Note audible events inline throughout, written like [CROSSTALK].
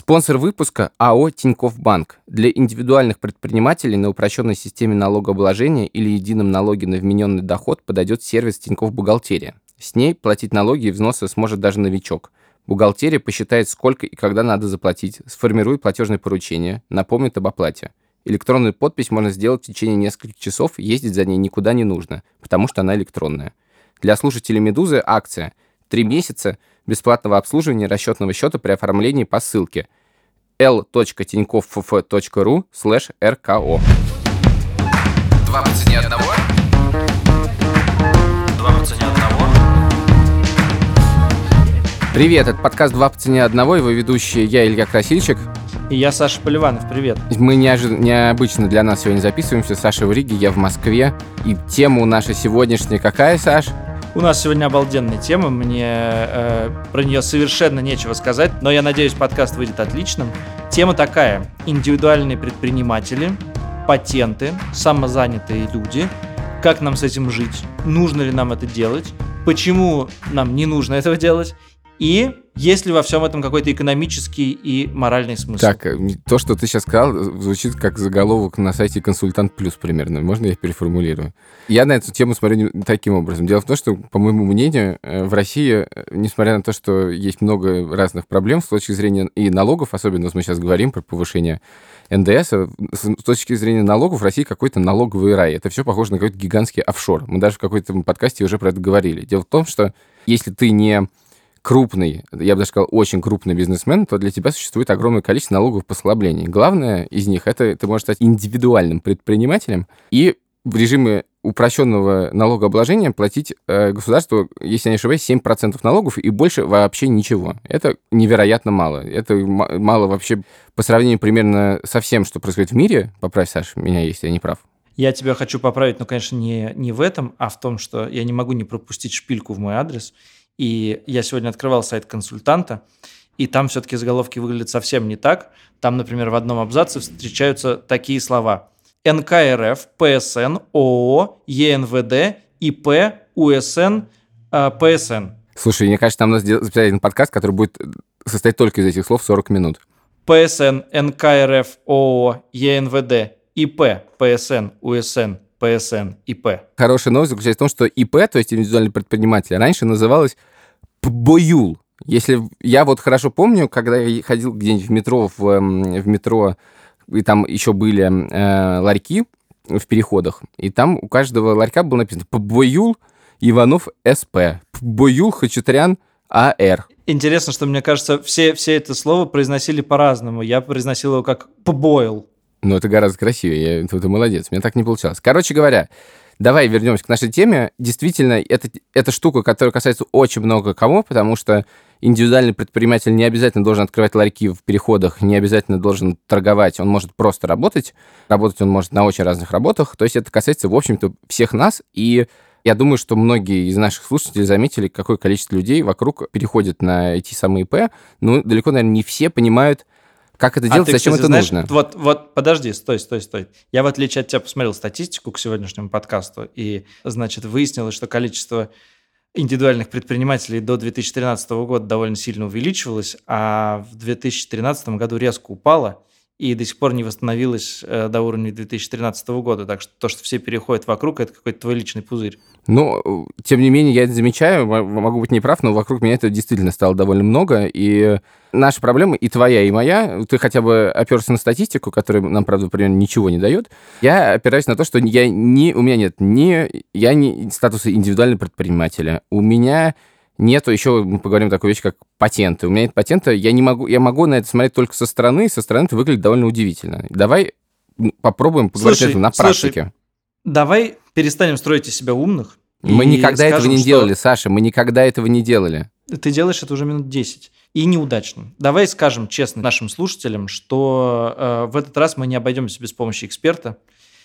Спонсор выпуска АО «Тинькофф Банк». Для индивидуальных предпринимателей на упрощенной системе налогообложения или едином налоге на вмененный доход подойдет сервис Тинькофф Бухгалтерия. С ней платить налоги и взносы сможет даже новичок. Бухгалтерия посчитает, сколько и когда надо заплатить, сформирует платежное поручение, напомнит об оплате. Электронную подпись можно сделать в течение нескольких часов, ездить за ней никуда не нужно, потому что она электронная. Для слушателей «Медузы» акция – Три месяца бесплатного обслуживания расчетного счета при оформлении по ссылке l.tinkoff.ru slash rko. Два по цене одного? Два по цене одного? Привет, это подкаст «Два по цене одного», его ведущие я, Илья Красильчик. И я Саша Поливанов, привет. Мы неожи... необычно для нас сегодня записываемся. Саша в Риге, я в Москве. И тема наша сегодняшняя какая, Саш? У нас сегодня обалденная тема, мне э, про нее совершенно нечего сказать, но я надеюсь, подкаст выйдет отличным. Тема такая. Индивидуальные предприниматели, патенты, самозанятые люди. Как нам с этим жить? Нужно ли нам это делать? Почему нам не нужно этого делать? И есть ли во всем этом какой-то экономический и моральный смысл? Так, э, то, что ты сейчас сказал, звучит как заголовок на сайте «Консультант Плюс» примерно. Можно я переформулирую? Я на эту тему смотрю таким образом. Дело в том, что, по моему мнению, э, в России, э, несмотря на то, что есть много разных проблем с точки зрения и налогов, особенно мы сейчас говорим про повышение НДС, с точки зрения налогов в России какой-то налоговый рай. Это все похоже на какой-то гигантский офшор. Мы даже в какой-то подкасте уже про это говорили. Дело в том, что если ты не крупный, я бы даже сказал, очень крупный бизнесмен, то для тебя существует огромное количество налоговых послаблений. Главное из них — это ты можешь стать индивидуальным предпринимателем и в режиме упрощенного налогообложения платить э, государству, если я не ошибаюсь, 7% налогов и больше вообще ничего. Это невероятно мало. Это мало вообще по сравнению примерно со всем, что происходит в мире. Поправь, Саш, меня, если я не прав. Я тебя хочу поправить, но, конечно, не, не в этом, а в том, что я не могу не пропустить шпильку в мой адрес – и я сегодня открывал сайт консультанта, и там все-таки заголовки выглядят совсем не так. Там, например, в одном абзаце встречаются такие слова. НКРФ, ПСН, ООО, ЕНВД, ИП, УСН, э, ПСН. Слушай, мне кажется, там надо записать один подкаст, который будет состоять только из этих слов 40 минут. ПСН, НКРФ, ООО, ЕНВД, ИП, ПСН, УСН, ПСН, ИП. Хорошая новость заключается в том, что ИП, то есть индивидуальный предприниматель, раньше называлось ПБОЮЛ. Если я вот хорошо помню, когда я ходил где-нибудь в метро, в, в метро, и там еще были э, ларьки в переходах, и там у каждого ларька было написано ПБОЮЛ Иванов СП, ПБОЮЛ Хачатрян АР. Интересно, что мне кажется, все, все это слово произносили по-разному. Я произносил его как «побоил». Ну, это гораздо красивее. Я, ты, ты молодец. У меня так не получалось. Короче говоря, давай вернемся к нашей теме. Действительно, это, это штука, которая касается очень много кого, потому что индивидуальный предприниматель не обязательно должен открывать ларьки в переходах, не обязательно должен торговать, он может просто работать. Работать он может на очень разных работах. То есть это касается, в общем-то, всех нас. И я думаю, что многие из наших слушателей заметили, какое количество людей вокруг переходит на эти самые ИП. Ну, далеко, наверное, не все понимают, как это а делать, ты, зачем кстати, это знаешь, нужно? Вот, вот, подожди, стой, стой, стой. Я, в отличие от тебя, посмотрел статистику к сегодняшнему подкасту, и, значит, выяснилось, что количество индивидуальных предпринимателей до 2013 года довольно сильно увеличивалось, а в 2013 году резко упало и до сих пор не восстановилась э, до уровня 2013 года. Так что то, что все переходят вокруг, это какой-то твой личный пузырь. Ну, тем не менее, я это замечаю, могу быть неправ, но вокруг меня это действительно стало довольно много, и наша проблема, и твоя, и моя, ты хотя бы оперся на статистику, которая нам, правда, примерно ничего не дает, я опираюсь на то, что я не, у меня нет ни, я не статуса индивидуального предпринимателя, у меня нету еще, мы поговорим такую вещь, как патенты. У меня нет патента, я не могу, я могу на это смотреть только со стороны, и со стороны это выглядит довольно удивительно. Давай попробуем поговорить слушай, это на практике. Слушай, давай перестанем строить из себя умных. Мы никогда скажем, этого не что... делали, Саша, мы никогда этого не делали. Ты делаешь это уже минут 10 и неудачно. Давай скажем честно нашим слушателям, что э, в этот раз мы не обойдемся без помощи эксперта,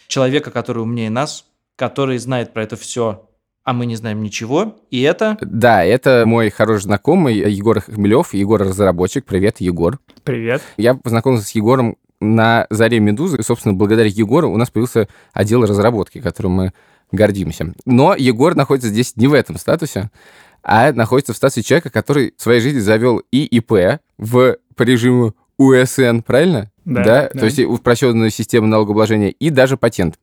человека, который умнее нас, который знает про это все а мы не знаем ничего, и это... Да, это мой хороший знакомый Егор Хмелев, Егор разработчик. Привет, Егор. Привет. Я познакомился с Егором на заре «Медузы», и, собственно, благодаря Егору у нас появился отдел разработки, которым мы гордимся. Но Егор находится здесь не в этом статусе, а находится в статусе человека, который в своей жизни завел и ИП в по режиму УСН, правильно? Да, То да. есть упрощенную систему налогообложения и даже патент.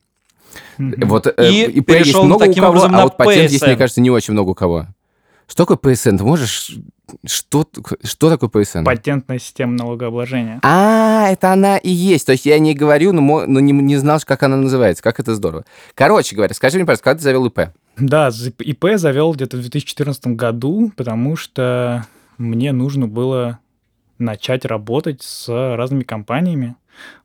Вот э, И ИП есть много у кого, а вот патент есть, мне PSN. кажется, не очень много у кого. Что такое ПСН? Ты можешь... Что, что такое ПСН? Патентная система налогообложения. А, это она и есть. То есть я не говорю, но, но не, не знал, как она называется. Как это здорово. Короче говоря, скажи мне, пожалуйста, когда ты завел ИП? Да, ИП завел где-то в 2014 году, потому что мне нужно было начать работать с разными компаниями.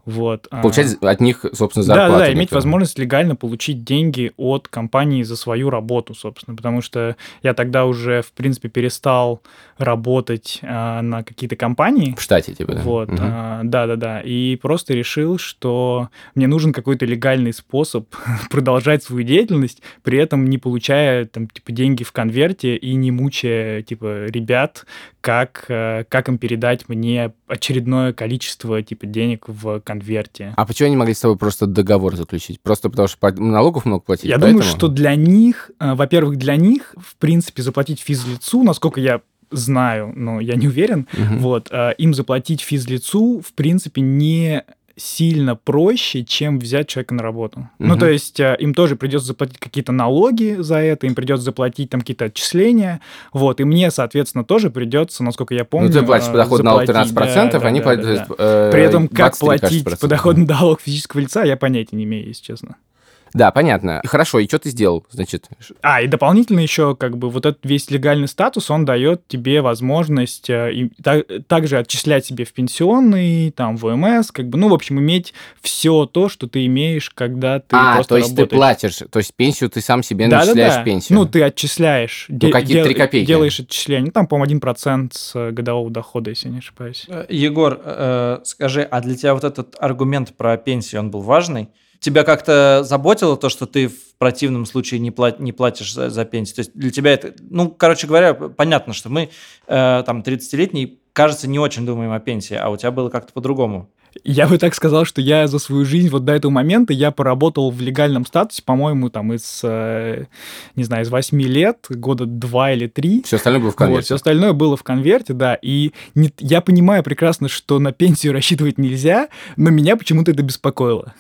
Вот. а, Получать от них, собственно, зарплату. да, да, иметь возможность легально получить деньги от компании за свою работу, собственно, потому что я тогда уже, в принципе, перестал работать а, на какие-то компании. В штате, типа, да? Вот, Мгм. а, да, да, да. И просто решил, что мне нужен какой-то легальный способ [LAUGHS] продолжать свою деятельность, при этом не получая там типа деньги в конверте и не мучая типа ребят, как э, как им передать мне очередное количество типа денег в конверте. А почему они могли с тобой просто договор заключить? Просто потому что налогов много платить? Я поэтому? думаю, что для них, э, во-первых, для них, в принципе, заплатить физлицу, насколько я знаю, но я не уверен, Мгм. вот, э, им заплатить физлицу, в принципе, не сильно проще, чем взять человека на работу. Ну, Мгм. то есть э, им тоже придется заплатить какие-то налоги за это, им придется заплатить там какие-то отчисления, вот, и мне, соответственно, тоже придется, насколько я помню, Ну, ты платишь э, подоходный налог заплатить. 13%, Да, да, они да, платят... да, да. э, При этом, как 23, платить подоходный налог физического лица, я понятия не имею, если честно. Да, понятно. И Хорошо, и что ты сделал, значит? А, и дополнительно еще, как бы, вот этот весь легальный статус, он дает тебе возможность э, и та- также отчислять себе в пенсионный, там, в ОМС, как бы, ну, в общем, иметь все то, что ты имеешь, когда ты а, просто то есть работаешь. ты платишь, то есть пенсию ты сам себе да, начисляешь да, да. в пенсию? Ну, ты отчисляешь. де- какие-то дел- три копейки. Делаешь отчисление. Ну, там, по-моему, 1% с э, годового дохода, если не ошибаюсь. Э, Егор, э, скажи, а для тебя вот этот аргумент про пенсию, он был важный? Тебя как-то заботило то, что ты в противном случае не, пла- не платишь за, за пенсию? То есть для тебя это... Ну, короче говоря, понятно, что мы, э, там, 30-летние, кажется, не очень думаем о пенсии, а у тебя было как-то по-другому. Я бы так сказал, что я за свою жизнь вот до этого момента я поработал в легальном статусе, по-моему, там из, э, не знаю, из 8 лет, года 2 или 3. Все остальное было в Вот, конверте. все остальное было в конверте, да. И не- я понимаю прекрасно, что на пенсию [LAUGHS] рассчитывать нельзя, но меня почему-то это беспокоило.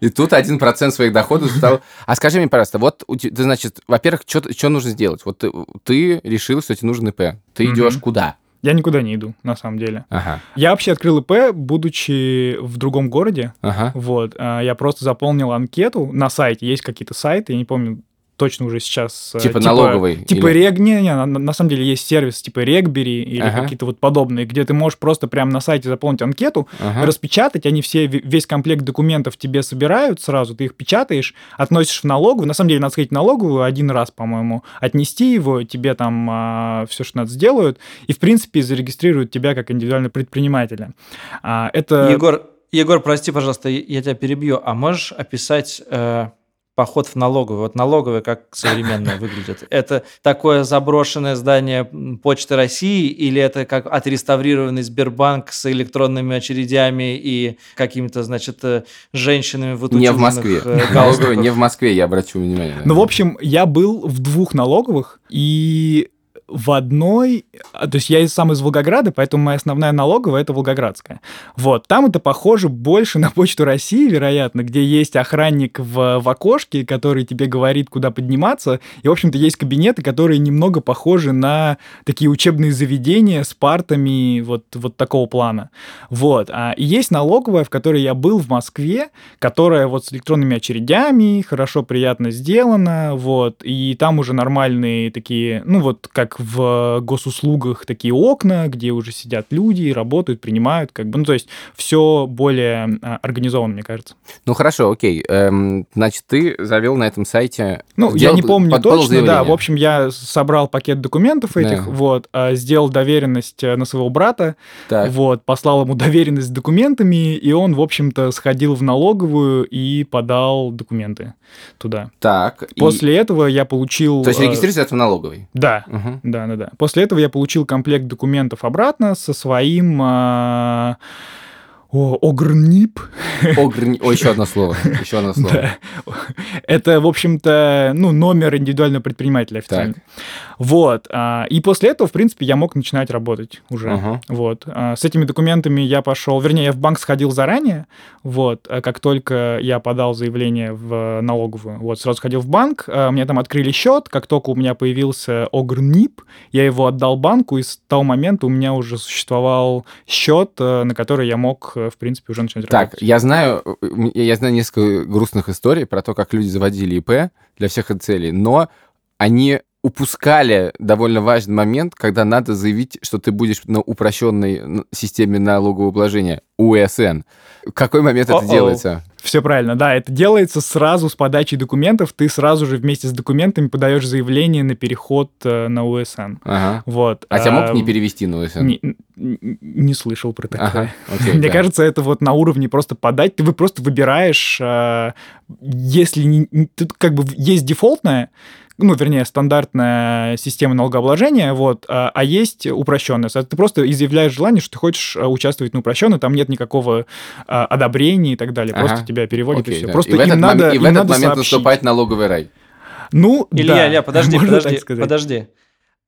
И тут один процент своих доходов стал... А скажи мне, пожалуйста, вот ты, значит, во-первых, что нужно сделать? Вот ты, решил, что тебе нужен ИП. Ты идешь куда? Я никуда не иду, на самом деле. Ага, Я вообще открыл ИП, будучи в другом городе. ага. Вот, а, я просто заполнил анкету на сайте. Есть какие-то сайты, я не помню точно уже сейчас. э, Типа налоговый Типа или- рег... Не, не, на, на самом деле есть сервис типа Регбери или Ага. какие-то вот подобные, где ты можешь просто прямо на сайте заполнить анкету, ага. распечатать, они все, ве- весь комплект документов тебе собирают сразу, ты их печатаешь, относишь в налоговую, на самом деле надо сходить в налоговую один раз, по-моему, отнести его, тебе там все, что надо, сделают, и, в принципе, зарегистрируют тебя как индивидуального предпринимателя. А, это... Егор, Егор, прости, пожалуйста, я я тебя перебью. А можешь описать э, поход в налоговую? Вот налоговая как современная выглядит? Это такое заброшенное здание Почты России или это как отреставрированный Сбербанк с электронными очередями и какими-то, значит, э, женщинами в Не в Москве. э, Налоговая не в Москве, я обращу внимание. Ну, в общем, я был в двух налоговых, и в одной, а, то есть я сам из Волгограда, поэтому моя основная налоговая это Волгоградская. Вот, там это похоже больше на Почту России, вероятно, где есть охранник в, в окошке, который тебе говорит, куда подниматься, и, в общем-то, есть кабинеты, которые немного похожи на такие учебные заведения с партами вот, вот такого плана. Вот, а, и есть налоговая, в которой я был в Москве, которая вот с электронными очередями, хорошо, приятно сделана, вот, и там уже нормальные такие, ну вот как в госуслугах такие окна, где уже сидят люди, работают, принимают, как бы, ну то есть все более а, организованно, мне кажется. Ну хорошо, окей. Эм, значит, ты завел на этом сайте. Ну, я сделал- не помню точно, да. заявление. В общем, я собрал пакет документов этих, Да. вот, а, сделал доверенность э, на своего брата, Так. вот, послал ему доверенность с документами, и он, в общем-то, сходил в налоговую и подал документы туда. Так. и- После этого я получил... То есть э, регистрируется это в налоговой? Да, Мгм. Да, да, да. После этого я получил комплект документов обратно со своим... О, Огрнип. Огр... О, еще одно слово. Еще одно слово. Да. Это, в общем-то, ну, номер индивидуального предпринимателя официально. Так. Вот. а, И после этого, в принципе, я мог начинать работать уже. Ага. Вот. А, С этими документами я пошел, вернее, я в банк сходил заранее, вот, а как только я подал заявление в налоговую, вот, сразу сходил в банк, мне там открыли счет, как только у меня появился ОГРНИП, я его отдал банку, и с того момента у меня уже существовал счет, э, на который я мог, э, в принципе, уже начинать Так, работать. я знаю, э, м- я знаю несколько грустных историй про то, как люди заводили ИП для всех целей, но они упускали довольно важный момент, когда надо заявить, что ты будешь на упрощенной системе налогового обложения УСН. В какой момент это О-оу. делается? Все правильно, да, это делается сразу с подачей документов, ты сразу же вместе с документами подаешь заявление на переход э, на УСН. Ага. Вот. А тебя мог а, не перевести на УСН? Не, не слышал про такое. Ага, [LAUGHS] окей, Мне да. кажется, это вот на уровне просто подать. Ты вы просто выбираешь, э, если не- тут как бы есть дефолтная, ну, вернее, стандартная система налогообложения, вот, а, а есть упрощенная. Ты просто изъявляешь желание, что ты хочешь э, участвовать на упрощенной, там нет никакого а, одобрения и так далее. Ага. Просто тебя переводят и Окей, все. да. Просто и в им этот, надо, мом- и в им этот надо момент сообщить. наступает налоговый рай. Ну, Илья, да, Илья, [LAUGHS] подожди, можно подожди, подожди.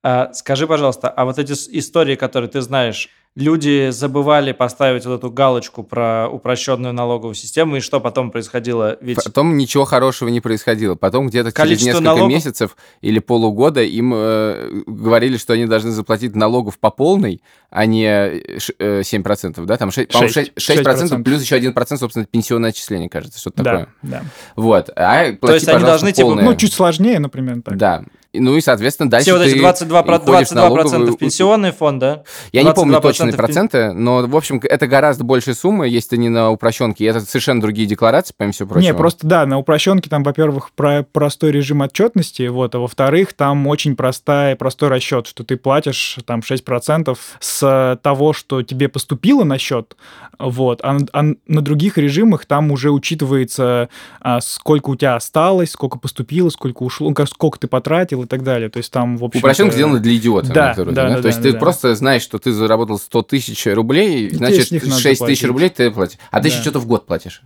А, скажи, пожалуйста, а вот эти истории, которые ты знаешь, люди забывали поставить вот эту галочку про упрощенную налоговую систему, и что потом происходило? Ведь Потом ничего хорошего не происходило. Потом где-то через несколько налогов- месяцев или полугода им э, говорили, что они должны заплатить налогов по полной, а не э, ш- э, 7%, да? Там 6, по-моему, Шесть. 6%, 6% 6%. плюс еще 1%, собственно, пенсионное отчисление, кажется, что-то Да, такое. да. Вот. А плати, есть они должны, типа, полное. Ну, чуть сложнее, например, так. Да. Ну и, соответственно, дальше все вот эти ты 22, про- уходишь в 22% налоговую- пенсионный фонд, да? Я не помню 22% точные пен- проценты, но, в общем, это гораздо большая сумма, если ты не на упрощенке. И это совершенно другие декларации, помимо всего прочего. Не, просто да, на упрощенке там, во-первых, про простой режим отчетности, вот, а во-вторых, там очень простая, простой расчет, что ты платишь там 6% с того, что тебе поступило на счет, вот, а, на- а на других режимах там уже учитывается, а, сколько у тебя осталось, сколько поступило, сколько ушло, ну, сколько ты потратил и так далее. То есть там, в общем Упрощенка сделана для идиота. Да, вроде, да, да, То есть да, ты да. просто знаешь, что ты заработал 100 тысяч рублей, И значит, с них надо 6 тысяч рублей ты платишь. А ты Да. еще что-то в год платишь.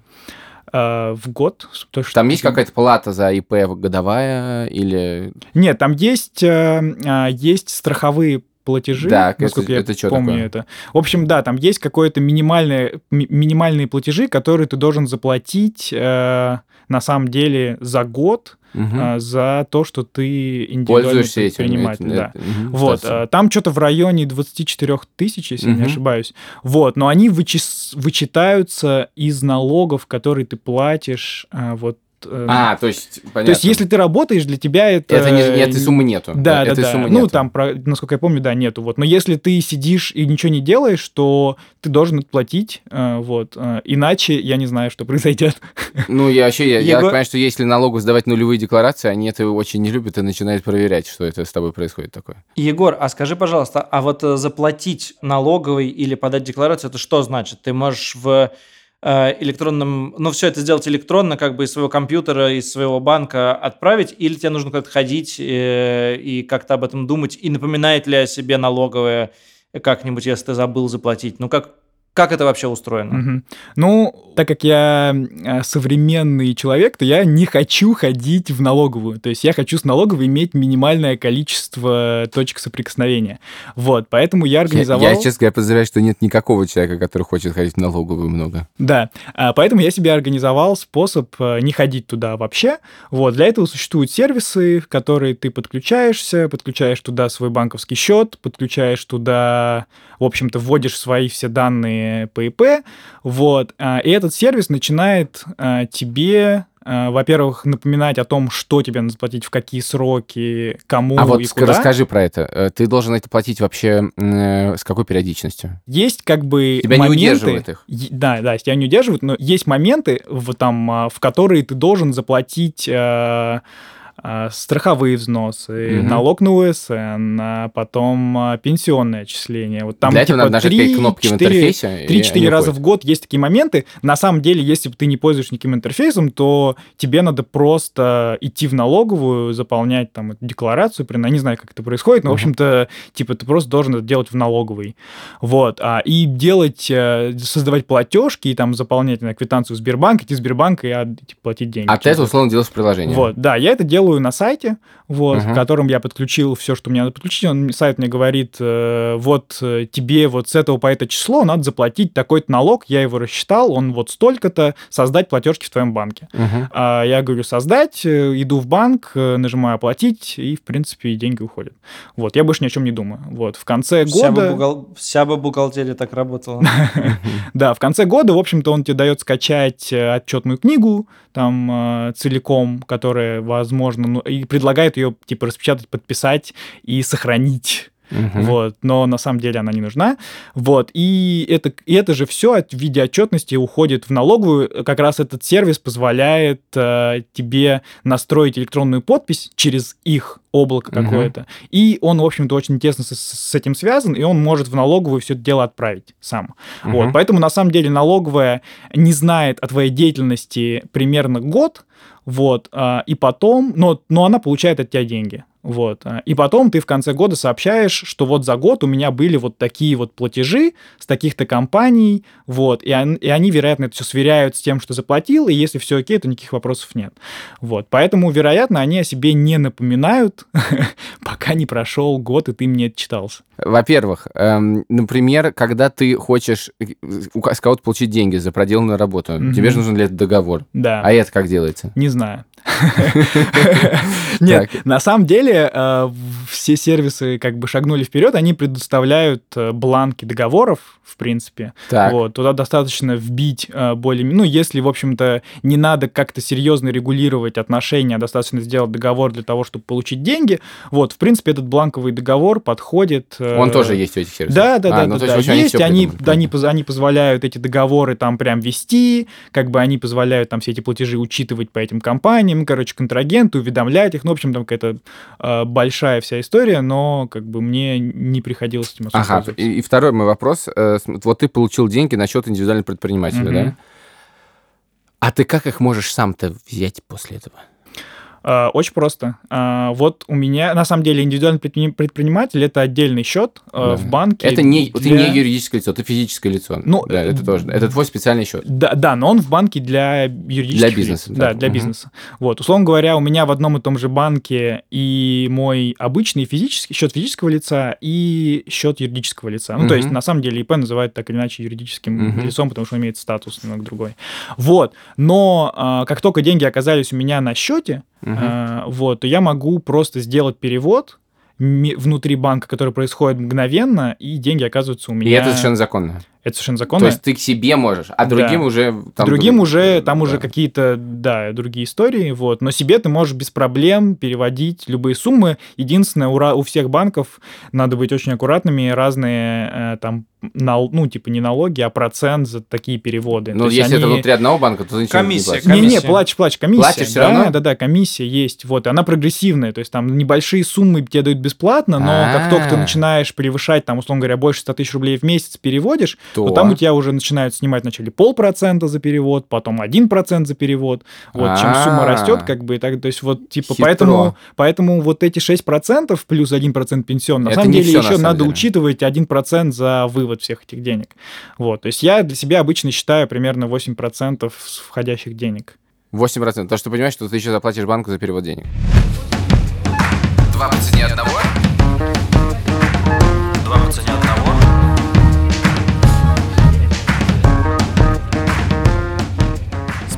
а, в год. То, что Там есть какая-то плата за ИП годовая или... Нет, там есть, э, а, есть страховые платежи, это- насколько я это чё помню такое? это. В общем, да, там есть какое-то минимальное, ми- минимальные платежи, которые ты должен заплатить э, на самом деле за год Э, за то, что ты Пользуешься этим. предприниматель. да. это- мгм, Вот, э, там что-то в районе 24 тысяч, если я не ошибаюсь. Вот, но они вычис- вычитаются из налогов, которые ты платишь. э, вот, А, то есть, понятно. то есть, если ты работаешь, для тебя это... Это не, этой суммы нету. Да, да, этой да. суммы Ну, нету. там, про- насколько я помню, да, нету. Вот. Но если ты сидишь и ничего не делаешь, то ты должен отплатить. э, Вот. э, Иначе я не знаю, что произойдет. Ну, я вообще, я, я Егор- понимаю, что если налогу сдавать нулевые декларации, они это очень не любят и начинают проверять, что это с тобой происходит такое. Егор, а скажи, пожалуйста, а вот э, заплатить налоговый или подать декларацию, это что значит? Ты можешь в э, электронном, ну, все это сделать электронно, как бы из своего компьютера, из своего банка отправить, или тебе нужно как-то ходить э, и как-то об этом думать, и напоминает ли о себе налоговое как-нибудь, если ты забыл заплатить? Ну, как, как это вообще устроено? Мгм. Ну, так как я э, современный человек, то я не хочу ходить в налоговую. То есть я хочу с налоговой иметь минимальное количество точек соприкосновения. Вот, поэтому я Я, организовал... я, честно говоря, подозреваю, что нет никакого человека, который хочет ходить в налоговую много. Да, а, поэтому я себе организовал способ э, не ходить туда вообще. Вот, для этого существуют сервисы, в которые ты подключаешься, подключаешь туда свой банковский счет, подключаешь туда, в общем-то, вводишь свои все данные по ИП, вот, а, и этот сервис начинает а, тебе а, во-первых, напоминать о том, что тебе надо заплатить, в какие сроки, кому а вот и ск- куда. расскажи про это. Э, Ты должен это платить вообще э, с какой периодичностью? Есть как бы Тебя не моменты... удерживает их? Е- Да, да, тебя не удерживают, но есть моменты, в, там, в которые ты должен заплатить... э, страховые взносы, Мгм. налог на УСН, а потом а, пенсионное отчисление. Вот там Для этого типа надо нажать какие кнопки в 3-4 интерфейсе. и 3-4 они раза уходят. в год есть такие моменты. На самом деле, если бы ты не пользуешься никаким интерфейсом, то тебе надо просто идти в налоговую, заполнять там эту декларацию, я не знаю, как это происходит, но, в Мгм. общем-то, типа, ты просто должен это делать в налоговой. Вот. А, и делать, э, создавать платежки и там заполнять на квитанцию Сбербанка, идти в Сбербанк и а, типа, платить деньги. А ты это условно делаешь в приложении. вот, да, я это делаю на сайте, вот, Мгм. в котором я подключил все, что мне надо подключить. Он, сайт мне говорит, э, вот э, тебе вот с этого по это число надо заплатить такой-то налог, я его рассчитал, он вот столько-то, создать платежки в твоем банке. Мгм. А я говорю, создать, э, иду в банк, нажимаю оплатить, и, в принципе, деньги уходят. Вот, я больше ни о чем не думаю. Вот, в конце Вся бы, года... бухгал- вся бы бухгалтерия так работала. [LAUGHS] Да, в конце года, в общем-то, он тебе дает скачать отчетную книгу там целиком, которая, возможно, ну, и предлагает ее типа распечатать, подписать и сохранить. Мгм. Вот, но на самом деле она не нужна. Вот, и это, и это же все в виде отчетности уходит в налоговую. Как раз этот сервис позволяет э, тебе настроить электронную подпись через их облако какое-то. И он, в общем-то, очень тесно с, с этим связан, и он может в налоговую все это дело отправить сам. Вот, Мгм. поэтому на самом деле налоговая не знает о твоей деятельности примерно год, вот, а, и потом, но, но она получает от тебя деньги. Вот. а, И потом ты в конце года сообщаешь, что вот за год у меня были вот такие вот платежи с таких-то компаний, вот, и, он- и они, вероятно, это все сверяют с тем, что заплатил, и если все окей, то никаких вопросов нет. Вот. Поэтому, вероятно, они о себе не напоминают, [LAUGHS] пока не прошел год, и ты мне отчитался. Во-первых, эм, например, когда ты хочешь э, с кого-то получить деньги за проделанную работу, тебе же нужен ли этот договор? Да. А это как делается? Не знаю. [LAUGHS] Нет, на самом деле э, все сервисы как бы шагнули вперед, они предоставляют э, бланки договоров, в принципе. Вот, туда достаточно вбить э, более... Ну, если, в общем-то, не надо как-то серьезно регулировать отношения, а достаточно сделать договор для того, чтобы получить деньги, вот, в принципе, этот бланковый договор подходит... Он тоже есть у этих сервисов? Да, да, А, да, ну, да, да. есть, они, они, они позволяют эти договоры там прям вести, как бы они позволяют там все эти платежи учитывать по этим компаниям, короче, контрагенты, уведомлять их, ну, в общем, там какая-то э, большая вся история, но как бы мне не приходилось этим особо Ага, и, и второй мой вопрос. Э, Вот ты получил деньги на счет индивидуального предпринимателя, Мгм. да? А ты как их можешь сам-то взять после этого? А, Очень просто. А, Вот у меня, на самом деле, индивидуальный предпри- предприниматель это отдельный счет э, Да. в банке. Это не, ты для- не юридическое лицо, ты физическое лицо. Ну, да, это тоже. Это твой специальный счет. Да, да, но он в банке для юридических Для бизнеса, лиц. да. Для Мгм. бизнеса. Вот, условно говоря, у меня в одном и том же банке и мой обычный физический счет физического лица и счет юридического лица. Ну, то есть, на самом деле, ИП называют так или иначе юридическим Мгм. лицом, потому что он имеет статус немного другой. Вот, но как только деньги оказались у меня на счете, Мгм. а, вот, то я могу просто сделать перевод внутри банка, который происходит мгновенно, и деньги оказываются у меня. И это совершенно законно. Это совершенно законно. То есть ты к себе можешь, а другим Да. уже... там Другим друг- уже, там уже да. какие-то, да, другие истории, вот. Но себе ты можешь без проблем переводить любые суммы. Единственное, у, ра- у всех банков надо быть очень аккуратными, разные э, там, нал- ну, типа не налоги, а процент за такие переводы. Ну, если это они- внутри одного банка, то ты ничего Комиссия, не платишь. комиссия. Не-не, платишь, платишь, комиссия. Платишь всё да, равно? да, да, комиссия есть. Вот, и она прогрессивная, то есть там небольшие суммы тебе дают бесплатно, но как только ты А. начинаешь превышать, там, условно говоря, больше 100 тысяч рублей в месяц переводишь, То. то там у тебя уже начинают снимать вначале полпроцента за перевод, потом один процент за перевод. Вот, чем сумма А. растет, как бы, и так, то есть вот, типа, Хитро. поэтому, поэтому вот эти 6% плюс 1% пенсионный, на Это самом деле на еще самом надо деле. учитывать 1% за вывод всех этих денег. Вот, то есть я для себя обычно считаю примерно 8% с входящих денег. 8%. То, что ты понимаешь, что ты еще заплатишь банку за перевод денег. Два по цене одного.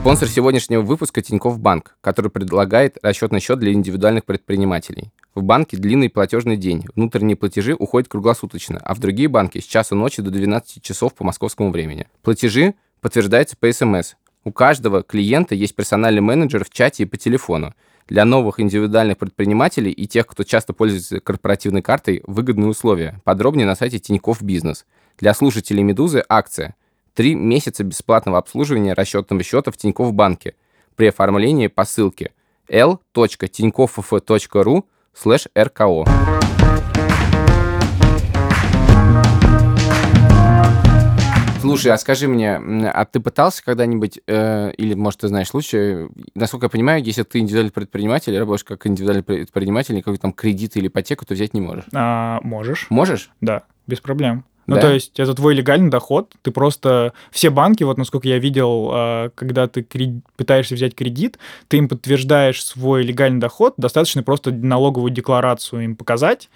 Спонсор сегодняшнего выпуска Тинькофф Банк, который предлагает расчетный счет для индивидуальных предпринимателей. В банке длинный платежный день, внутренние платежи уходят круглосуточно, а в другие банки с часа ночи до 12 часов по московскому времени. Платежи подтверждаются по СМС. У каждого клиента есть персональный менеджер в чате и по телефону. Для новых индивидуальных предпринимателей и тех, кто часто пользуется корпоративной картой, выгодные условия. Подробнее на сайте Тинькофф Бизнес. Для слушателей «Медузы» акция. Три месяца бесплатного обслуживания расчетного счета в Тинькофф банке при оформлении по ссылке l.tinkoff.ru слэш РКО. Слушай, а скажи мне, а ты пытался когда-нибудь, э, или, может, ты знаешь случай, насколько я понимаю, если ты индивидуальный предприниматель, работаешь как индивидуальный предприниматель, никакой там кредит или ипотеку ты взять не можешь. А, можешь, Можешь? да, без проблем. Ну, Да? то есть это твой легальный доход, ты просто... Все банки, вот насколько я видел, а, когда ты кре- пытаешься взять кредит, ты им подтверждаешь свой легальный доход, достаточно просто налоговую декларацию им показать,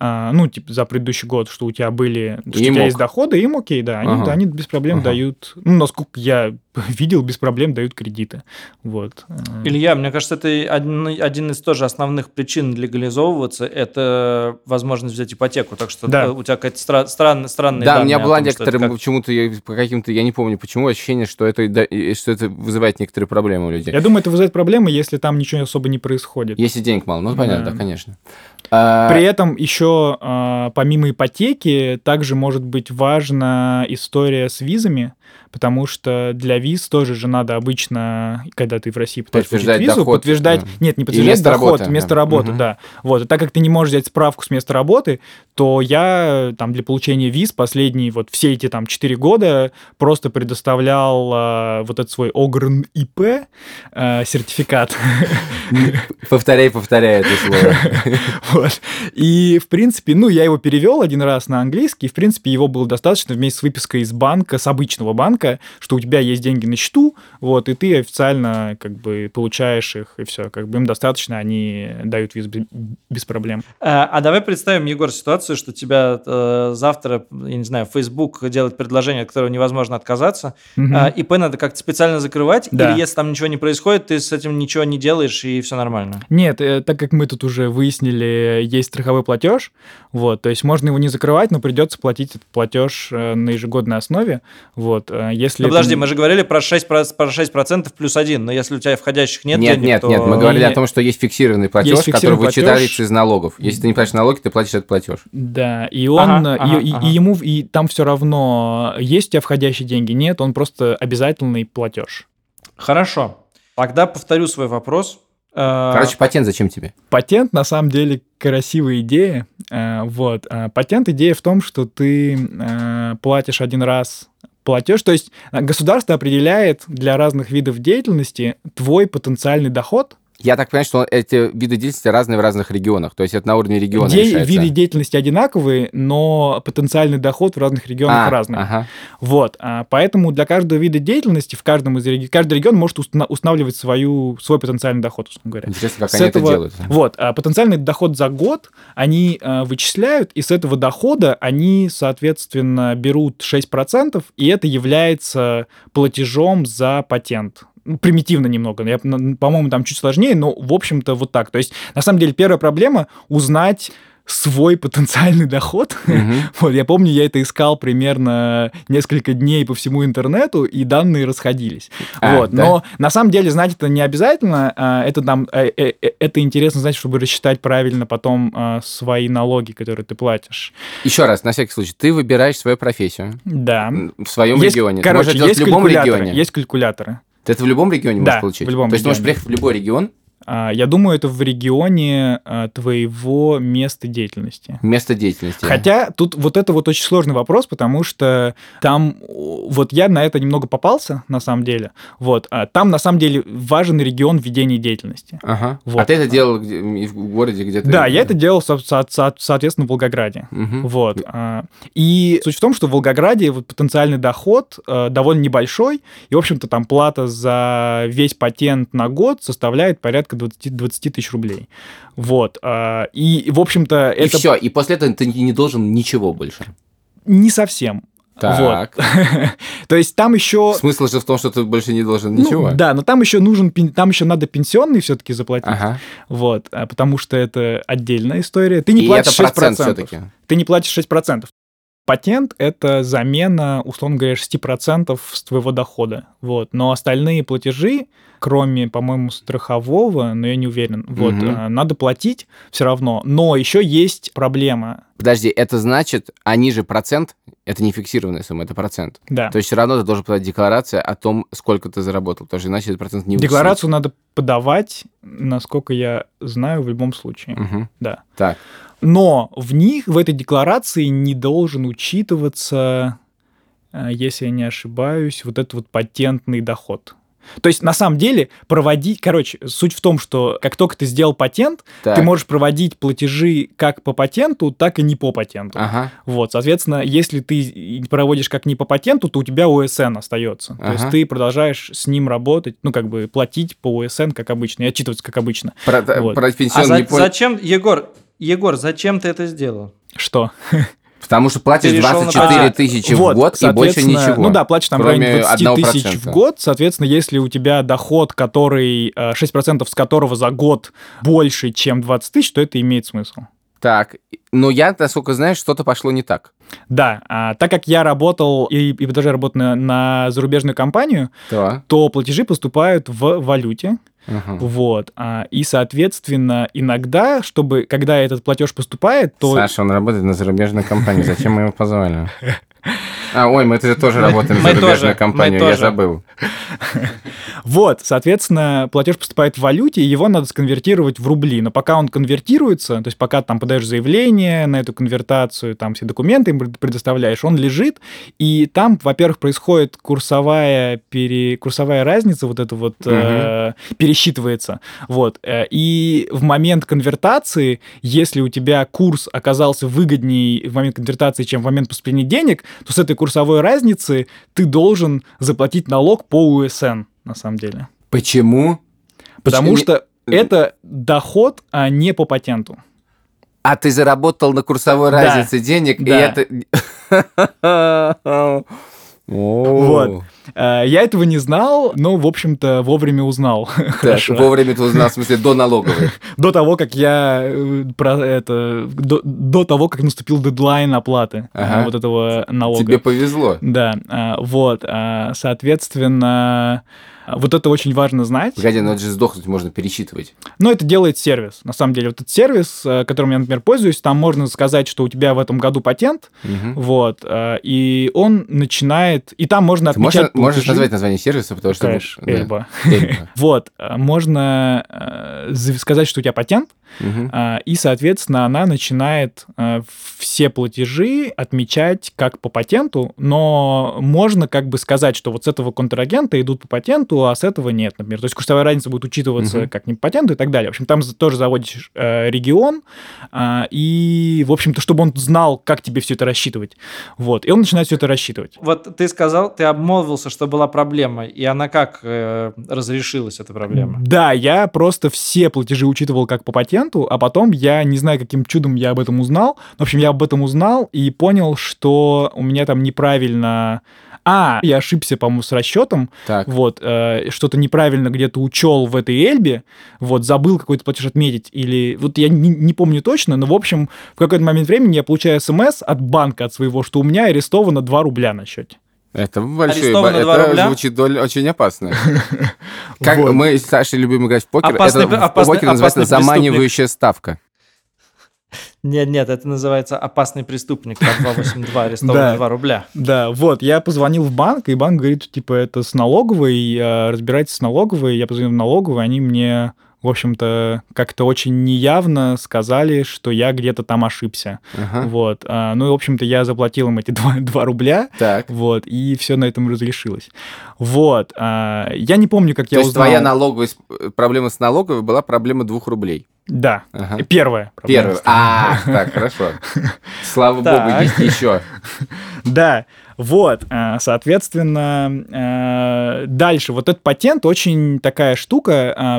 ну, типа, за предыдущий год, что у тебя были... Что у тебя мог. есть доходы, им окей, да, они, Ага. да, они без проблем Ага. дают... Ну, насколько я [LAUGHS] видел, без проблем дают кредиты. Вот. Э, Илья, мне кажется, это один, один из тоже основных причин легализовываться – это возможность взять ипотеку. Так что Да. э, у тебя какая-то стра- странная, странная Да, у меня была некоторые, почему-то, я, по каким-то, я не помню почему, ощущение, что это, что это вызывает некоторые проблемы у людей. Я думаю, это вызывает проблемы, если там ничего особо не происходит. Если денег мало, ну, понятно, Да. да, конечно. А, При этом еще а, помимо ипотеки также может быть важна история с визами, потому что для виз тоже же надо обычно, когда ты в России пытаешься получить визу, доход, подтверждать, да. нет, не подтверждать место доход, работы, место да. работы, Мгм. да. Вот, и так как ты не можешь взять справку с места работы, то я там для получения виз последние вот все эти там 4 года просто предоставлял а, вот этот свой ОГРН ИП а, сертификат. Повторяй, повторяй это слово. [LAUGHS] Вот. И, в принципе, ну, я его перевел один раз на английский, и, в принципе, его было достаточно вместе с выпиской из банка, с обычного банка, что у тебя есть деньги на счету, вот, и ты официально, как бы, получаешь их, и все, как бы им достаточно, они дают виз без, проблем. А, а давай представим, Егор, ситуацию, что тебя э, завтра, я не знаю, Facebook делает предложение, от которого невозможно отказаться, Мгм. а, ИП надо как-то специально закрывать, Да. или если там ничего не происходит, ты с этим ничего не делаешь, и все нормально? Нет, э, так как мы тут уже выяснили, есть страховой платеж, вот, то есть можно его не закрывать, но придется платить этот платеж э, на ежегодной основе, вот, э, если... Ну, подожди, мы же говорили про 6%, про 6% плюс 1, но если у тебя входящих нет, Нет, денег, нет, то... нет, мы говорили Не- о том, что есть фиксированный платеж, Есть который фиксированный вычитается платеж. из налогов. Если ты не платишь налоги, ты платишь этот платеж. Да, и он, Ага, и- ага, и, ага. и ему, и там все равно, есть у тебя входящие деньги, нет, он просто обязательный платеж. Хорошо. Тогда повторю свой вопрос. Э, Короче, патент зачем тебе? Патент на самом деле красивая идея. э, Вот. Патент идея в том, что ты э, платишь один раз платеж, то есть э, государство определяет для разных видов деятельности твой потенциальный доход. Я так понимаю, что эти виды деятельности разные в разных регионах. То есть это на уровне региона Де- решается. виды деятельности одинаковые, но потенциальный доход в разных регионах А, разный. Ага. Вот, а, поэтому для каждого вида деятельности в каждом из реги- каждый регион может уста- устанавливать свою, свой потенциальный доход, условно говоря. Интересно, как С они этого- это делают. Вот, а потенциальный доход за год они а, вычисляют, и с этого дохода они, соответственно, берут 6%, и это является платежом за патент. Ну, примитивно немного, я, по-моему, там чуть сложнее, но, в общем-то, вот так. То есть, на самом деле, первая проблема — узнать свой потенциальный доход. Мгм. [LAUGHS] Вот, я помню, я это искал примерно несколько дней по всему интернету, и данные расходились. А, вот, да? но на самом деле знать это не обязательно. а, Это там, э, э, э, это интересно знать, чтобы рассчитать правильно потом а, свои налоги, которые ты платишь. Еще раз, на всякий случай, ты выбираешь свою профессию Да. в своем Есть, регионе. Короче, есть в любом регионе. Есть калькуляторы. Ты это в любом регионе Да, можешь получить? в любом То есть ты можешь приехать в любой регион, Я думаю, это в регионе а, твоего места деятельности. место деятельности. Хотя тут вот это вот очень сложный вопрос, потому что там вот я на это немного попался на самом деле. Вот а там на самом деле важен регион ведения деятельности. Ага. Вот. А ты это делал где- в городе где-то? Да, я это делал, со- со- со- соответственно, в Волгограде. Мгм. Вот. а, И суть в том, что в Волгограде вот потенциальный доход э, довольно небольшой, и, в общем-то, там плата за весь патент на год составляет порядка 20, 20 тысяч рублей. Вот. а, И, в общем-то, И это все, и после этого ты не должен ничего больше. не совсем. Так. Вот. [LAUGHS] То есть там еще... Смысл же в том, что ты больше не должен Ну, ничего. да, но там еще нужен, там еще надо пенсионный все-таки заплатить, Ага. вот, а, потому что это отдельная история. Ты не И платишь это процент 6%. все-таки. Ты не платишь 6%. Патент — это замена, условно говоря, 6% с твоего дохода. Вот. Но остальные платежи, кроме, по-моему, страхового, но я не уверен, вот, э, надо платить все равно. Но еще есть проблема. Подожди, это значит, они же процент, это не фиксированная сумма, это процент. Да. То есть все равно ты должен подать декларацию о том, сколько ты заработал, потому что иначе этот процент не Декларацию надо подавать, насколько я знаю, в любом случае. Угу. Да. Так, Но в них, в этой декларации не должен учитываться, э, если я не ошибаюсь, вот этот вот патентный доход. То есть, на самом деле, проводить... Короче, суть в том, что как только ты сделал патент, так. ты можешь проводить платежи как по патенту, так и не по патенту. Ага. Вот, соответственно, если ты проводишь как не по патенту, то у тебя ОСН остается. То есть Ага. ты продолжаешь с ним работать, ну, как бы платить по ОСН, как обычно, и отчитываться, как обычно. Про, Вот. про А пенсионный за- не зачем, Егор, Егор, зачем ты это сделал? Что? Потому что платишь Перешел на 24 патент. тысячи в год и больше ничего. Ну да, платишь там кроме районе 20 одного тысяч в год. Соответственно, если у тебя доход, который э, 6% с которого за год больше, чем 20 тысяч, то это имеет смысл. Так, но я, насколько знаю, что-то пошло не так. Да, а, так как я работал и, и даже работаю на, на зарубежную компанию, Да. то платежи поступают в валюте. Ага. Вот. а, и, соответственно, иногда, чтобы, когда этот платеж поступает, то... Саша, он работает на зарубежной компании. Зачем мы его позвали? [LAUGHS] А, ой, мы же тоже работаем Мы на зарубежную компанию, я забыл. [LAUGHS] Вот, соответственно, платеж поступает в валюте, и его надо сконвертировать в рубли. Но пока он конвертируется, то есть пока там подаешь заявление на эту конвертацию, там все документы им пред- предоставляешь, он лежит, и там, во-первых, происходит курсовая, пере... курсовая разница, вот это вот э, пересчитывается. Вот. э, И в момент конвертации, если у тебя курс оказался выгоднее в момент конвертации, чем в момент поступления денег, то с этой курсовой разницы ты должен заплатить налог по УСН, на самом деле. Почему? Потому Почему- что это доход, а не по патенту. А ты заработал на курсовой Да. разнице денег, и Да. это... [LAUGHS] Вот. Э, Я этого не знал, но, в общем-то, вовремя узнал. [LAUGHS] Хорошо. вовремя ты узнал, в смысле, до налоговой. [LAUGHS] До того, как я э, про это до, того, как наступил дедлайн оплаты э, вот этого налога. Тебе повезло. Да, вот, соответственно, вот это очень важно знать. Погоди, но это же сдохнуть можно пересчитывать. Но это делает сервис, на самом деле. Вот этот сервис, э, которым я, например, пользуюсь, там можно сказать, что у тебя в этом году патент, Мгм. вот, э, и он начинает, и там можно Ты можешь, отмечать можешь платежи. назвать название сервиса, потому что... Кэш, Да. Эльба. [LAUGHS] Вот, э, можно сказать, что у тебя патент, а, и, соответственно, она начинает все платежи отмечать как по патенту, но можно как бы сказать, что вот с этого контрагента идут по патенту, а с этого нет, например. То есть курсовая разница будет учитываться Мгм. как не по патенту и так далее. В общем, там тоже заводишь э, регион, а, и, в общем-то, чтобы он знал, как тебе все это рассчитывать. Вот, и он начинает все это рассчитывать. Вот ты сказал, ты обмолвился, что была проблема, и она как э, разрешилась, эта проблема? Да, я просто все платежи учитывал как по патенту, а потом я не знаю, каким чудом я об этом узнал. В общем, я об этом узнал и понял, что у меня там неправильно... А, я ошибся, по-моему, с расчетом. Так. Вот, э, что-то неправильно где-то учел в этой Эльбе, вот, забыл какой-то платеж отметить, или... Вот я не, не помню точно, но, в общем, в какой-то момент времени я получаю смс от банка, от своего, что у меня арестовано 2 рубля на счете. Это большой... Арестовано это два рубля? звучит доль- очень опасно. [LAUGHS] Как Вот. мы с Сашей любим играть в покер, Опасный- это в опасный- покере называется опасный заманивающая ставка. Нет, нет, это называется опасный преступник по 282 арестован Да. 2 рубля. Да, вот, я позвонил в банк, и банк говорит, типа, это с налоговой, э, разбирайтесь с налоговой. Я позвонил в налоговую, они мне, в общем-то, как-то очень неявно сказали, что я где-то там ошибся. Ага. Вот, а, ну и, в общем-то, я заплатил им эти [LAUGHS] 2, рубля, Так. вот, и все на этом разрешилось. Вот, а, я не помню, как То я есть узнал. твоя налоговая с- проблема с налоговой была проблема двух рублей. Да, Ага. первая. проблема. Первый. А, так, хорошо. [LAUGHS] Слава богу, есть еще. [LAUGHS] Да, вот, э, соответственно, э, дальше. Вот этот патент очень такая штука.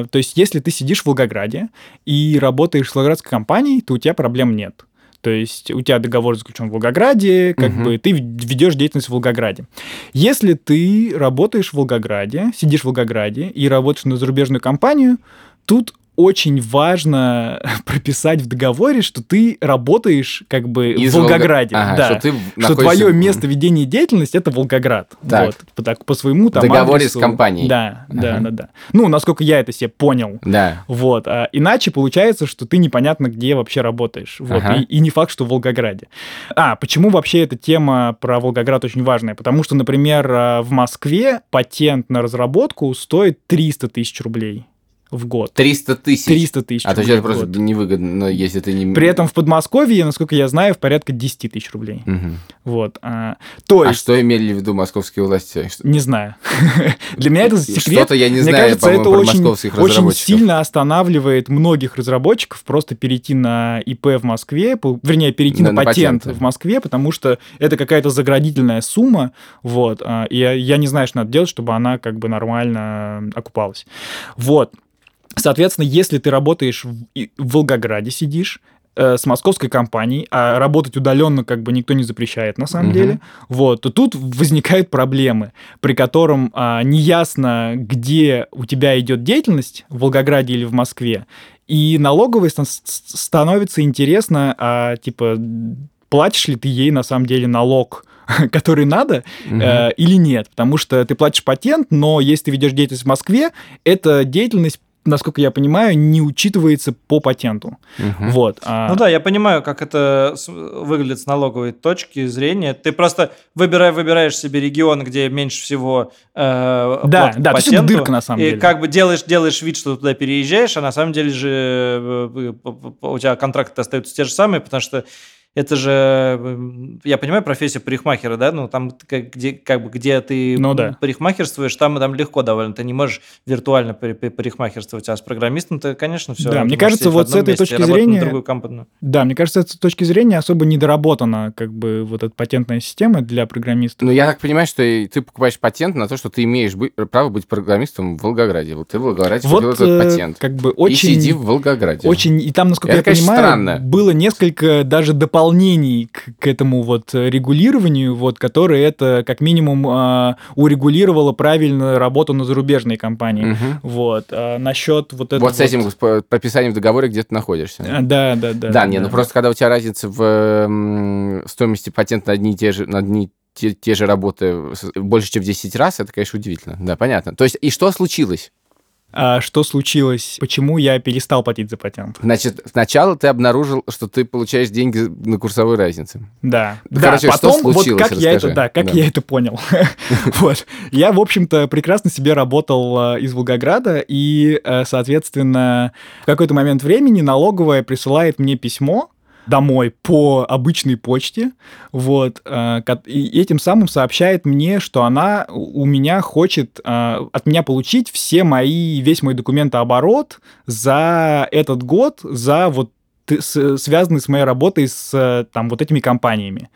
э, То есть, если ты сидишь в Волгограде и работаешь в волгоградской компании, то у тебя проблем нет. То есть у тебя договор заключен в Волгограде, как Мгм. бы ты ведешь деятельность в Волгограде. Если ты работаешь в Волгограде, сидишь в Волгограде и работаешь на зарубежную компанию, тут очень важно [LAUGHS] прописать в договоре, что ты работаешь как бы Из в Волгограде. Волго- Ага, да. что ты Что находишься твое в- место ведения деятельности это Волгоград. Так. Вот, так, по своему там В договоре адресу. с компанией. Да, да, Ага. да, да. Ну, насколько я это себе понял. Да. Вот. А иначе получается, что ты непонятно где вообще работаешь. Вот. Ага. И, и не факт, что в Волгограде. А, почему вообще эта тема про Волгоград очень важная? Потому что, например, а, в Москве патент на разработку стоит 300 тысяч рублей в год. 300 тысяч. 300 тысяч А то сейчас просто год. невыгодно, если ты не... При этом в Подмосковье, насколько я знаю, в порядка 10 тысяч рублей. Мгм. Вот. А, то А есть, что имели в виду московские власти? Не знаю. [LAUGHS] Для меня это секрет. Что-то я не Мне знаю, кажется, это очень, очень сильно останавливает многих разработчиков просто перейти на ИП в Москве, вернее, перейти На- на, патент в Москве, потому что это какая-то заградительная сумма, вот, а, и я, я не знаю, что надо делать, чтобы она как бы нормально окупалась. Вот. Соответственно, если ты работаешь в, в Волгограде, сидишь, э, с московской компанией, а работать удаленно как бы никто не запрещает на самом Мгм. деле, вот, то тут возникают проблемы, при котором а, неясно, где у тебя идет деятельность, в Волгограде или в Москве, и налоговой становится интересно, а, типа, платишь ли ты ей на самом деле налог, [LAUGHS] который надо, Мгм. э, или нет. Потому что ты платишь патент, но если ты ведешь деятельность в Москве, эта деятельность, насколько я понимаю, не учитывается по патенту. Мгм. Вот. а- Ну да, я понимаю, как это выглядит с налоговой точки зрения. Ты просто выбирай, выбираешь себе регион, где меньше всего э, Да, да, есть это патенту, дырка на самом и деле. как бы делаешь, делаешь вид, что ты туда переезжаешь, а на самом деле же э, п- п- у тебя контракты остаются те же самые, потому что это же, э, я понимаю, профессия парикмахера, да, ну там как, где, как бы, где ты Ну да. парикмахерствуешь, там, там легко довольно, ты не можешь виртуально пари- пари- парикмахерствовать, а с программистом ты, конечно, все. Да, мне кажется, вот с этой точки зрения-. Да, мне кажется, с этой точки зрения особо не доработана как бы вот эта патентная система для программистов. Ну, я так понимаю, что и ты покупаешь патент на то, что ты имеешь быть- право быть программистом в Волгограде. Вот ты в Волгограде купил Вот этот э, патент. как бы И очень... сиди в Волгограде. Очень, и там, насколько Это, я конечно, понимаю, странно. было несколько даже дополнений к, к этому вот э, регулированию, вот, которые это как минимум а, урегулировало правильную работу на зарубежной компании. Мгм. Вот. А насчет вот этого... Вот с этим с по- прописанием в договоре, где ты находишься. А, Да, да, да. Да, не, ну просто когда у тебя разница в м, стоимости патента на одни и те же, на одни те, те же работы больше, чем в 10 раз, это, конечно, удивительно. Да, понятно. То есть, и что случилось? А что случилось? Почему я перестал платить за патент? Значит, сначала ты обнаружил, что ты получаешь деньги на курсовой разнице. Да. Ну, да, короче, что потом вот случилось, как я это, расскажи. да, как Да. я это понял. [LAUGHS] вот. Я, в общем-то, прекрасно себе работал э, из Волгограда, и, э, соответственно, в какой-то момент времени налоговая присылает мне письмо, домой по обычной почте, вот, э, и этим самым сообщает мне, что она у меня хочет э, от меня получить все мои, весь мой документооборот за этот год, за вот связанный с моей работой с э, там вот этими компаниями.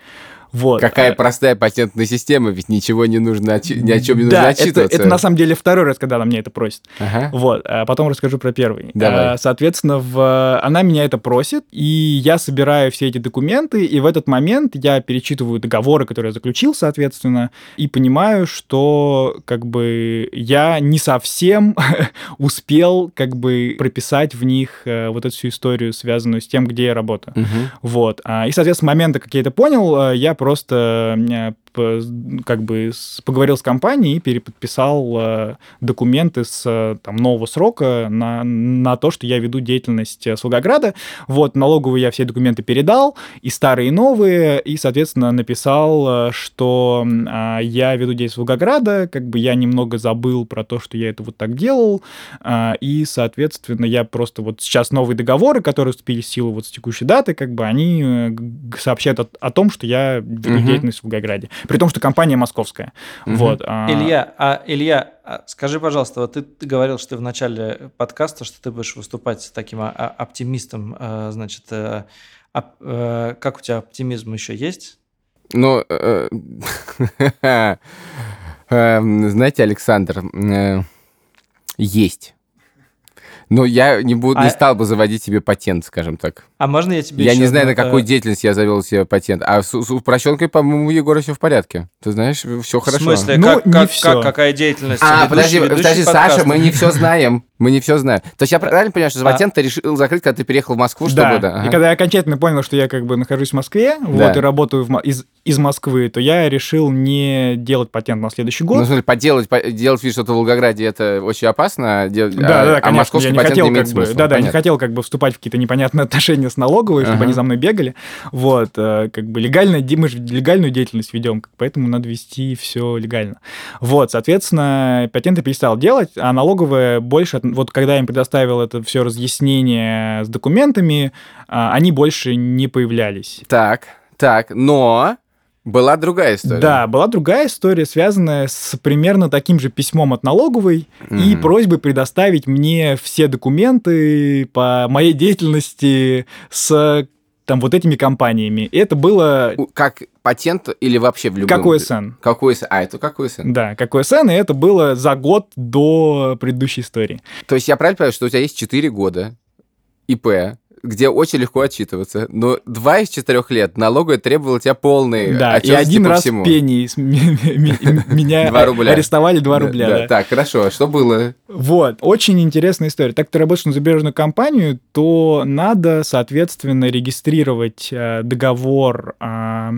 Вот. Какая Э, простая патентная система, ведь ничего не нужно, ни о чем не да, нужно это, отчитываться. это на самом деле второй раз, когда она мне это просит. Ага. Вот, а потом расскажу про первый. Давай. А, Соответственно, в... она меня это просит, и я собираю все эти документы, и в этот момент я перечитываю договоры, которые я заключил, соответственно, и понимаю, что как бы я не совсем [LAUGHS] успел как бы прописать в них э, вот эту всю историю, связанную с тем, где я работаю. Мгм. Вот. А, И, соответственно, с момента, как я это понял, э, я просто э, п- как бы поговорил с компанией и переподписал э, документы с э, там, нового срока на, на то, что я веду деятельность э, с Волгограда. Вот, налоговую я все документы передал, и старые, и новые, и, соответственно, написал, что а, я веду деятельность Волгограда, как бы я немного забыл про то, что я это вот так делал, и, соответственно, я просто вот сейчас новые договоры, которые вступили в силу вот с текущей даты, как бы они сообщают о, о том, что я веду Мгм. деятельность в Волгограде. При том, что компания московская. Мгм. Вот. а, Илья, а, Илья, а скажи, пожалуйста, вот ты, ты говорил, что ты в начале подкаста, что ты будешь выступать таким а, оптимистом, значит, э, оп- э, как у тебя оптимизм еще есть? Ну, э, [LAUGHS] эм, знаете, Александр, есть. Но я не, буду, не А- стал бы заводить себе патент, скажем так. А можно я тебе я еще не знаю, на э, деятельность я завел себе патент. А с, с упрощенкой, по-моему, Егора все в порядке. Ты знаешь, все В хорошо. смысле, Ну, как, не как, всё. как- какая деятельность? А, Ведущий- подожди, ведущий подожди? Саша, мы не все знаем. Мы не все знаем. То есть я правильно понимаю, что А. патент ты решил закрыть, когда ты переехал в Москву, чтобы... Да, да, и ага. когда я окончательно понял, что я как бы нахожусь в Москве, Да. вот, и работаю в из, из Москвы, то я решил не делать патент на следующий Ну, год. в смысле, поделать, по- делать вид, что ты в Волгограде, это очень опасно. а дел- Да, а, да, а конечно. московский Я не патент хотел, имеет как бы, смысл. да, да, не Понятно. хотел как бы вступать в какие-то непонятные [LAUGHS] отношения с налоговой, чтобы Ага. они за мной бегали. Вот, э, как бы легально, мы же легальную деятельность ведем, поэтому надо вести все легально. Вот, соответственно, патенты перестал делать, а налоговая больше, вот когда я им предоставил это все разъяснение с документами, а, они больше не появлялись. Так, так, но была другая история. Да, была другая история, связанная с примерно таким же письмом от налоговой и Мгм. просьбой предоставить мне все документы по моей деятельности с там вот этими компаниями. И это было Как патент или вообще в любом... как ОСН. Как ОСН. А, это как ОСН. Да, как ОСН, и это было за год до предыдущей истории. То есть я правильно понимаю, что у тебя есть 4 года ИП, где очень легко отчитываться, но два из четырех лет налоговая требовала тебя полные Да, и один раз всему. ми- [LAUGHS] меня арестовали 2 Да, рубля. Так, хорошо. А что было? Вот, очень интересная история. Так ты работаешь на зарубежную компанию, то надо, соответственно, регистрировать э, договор, а,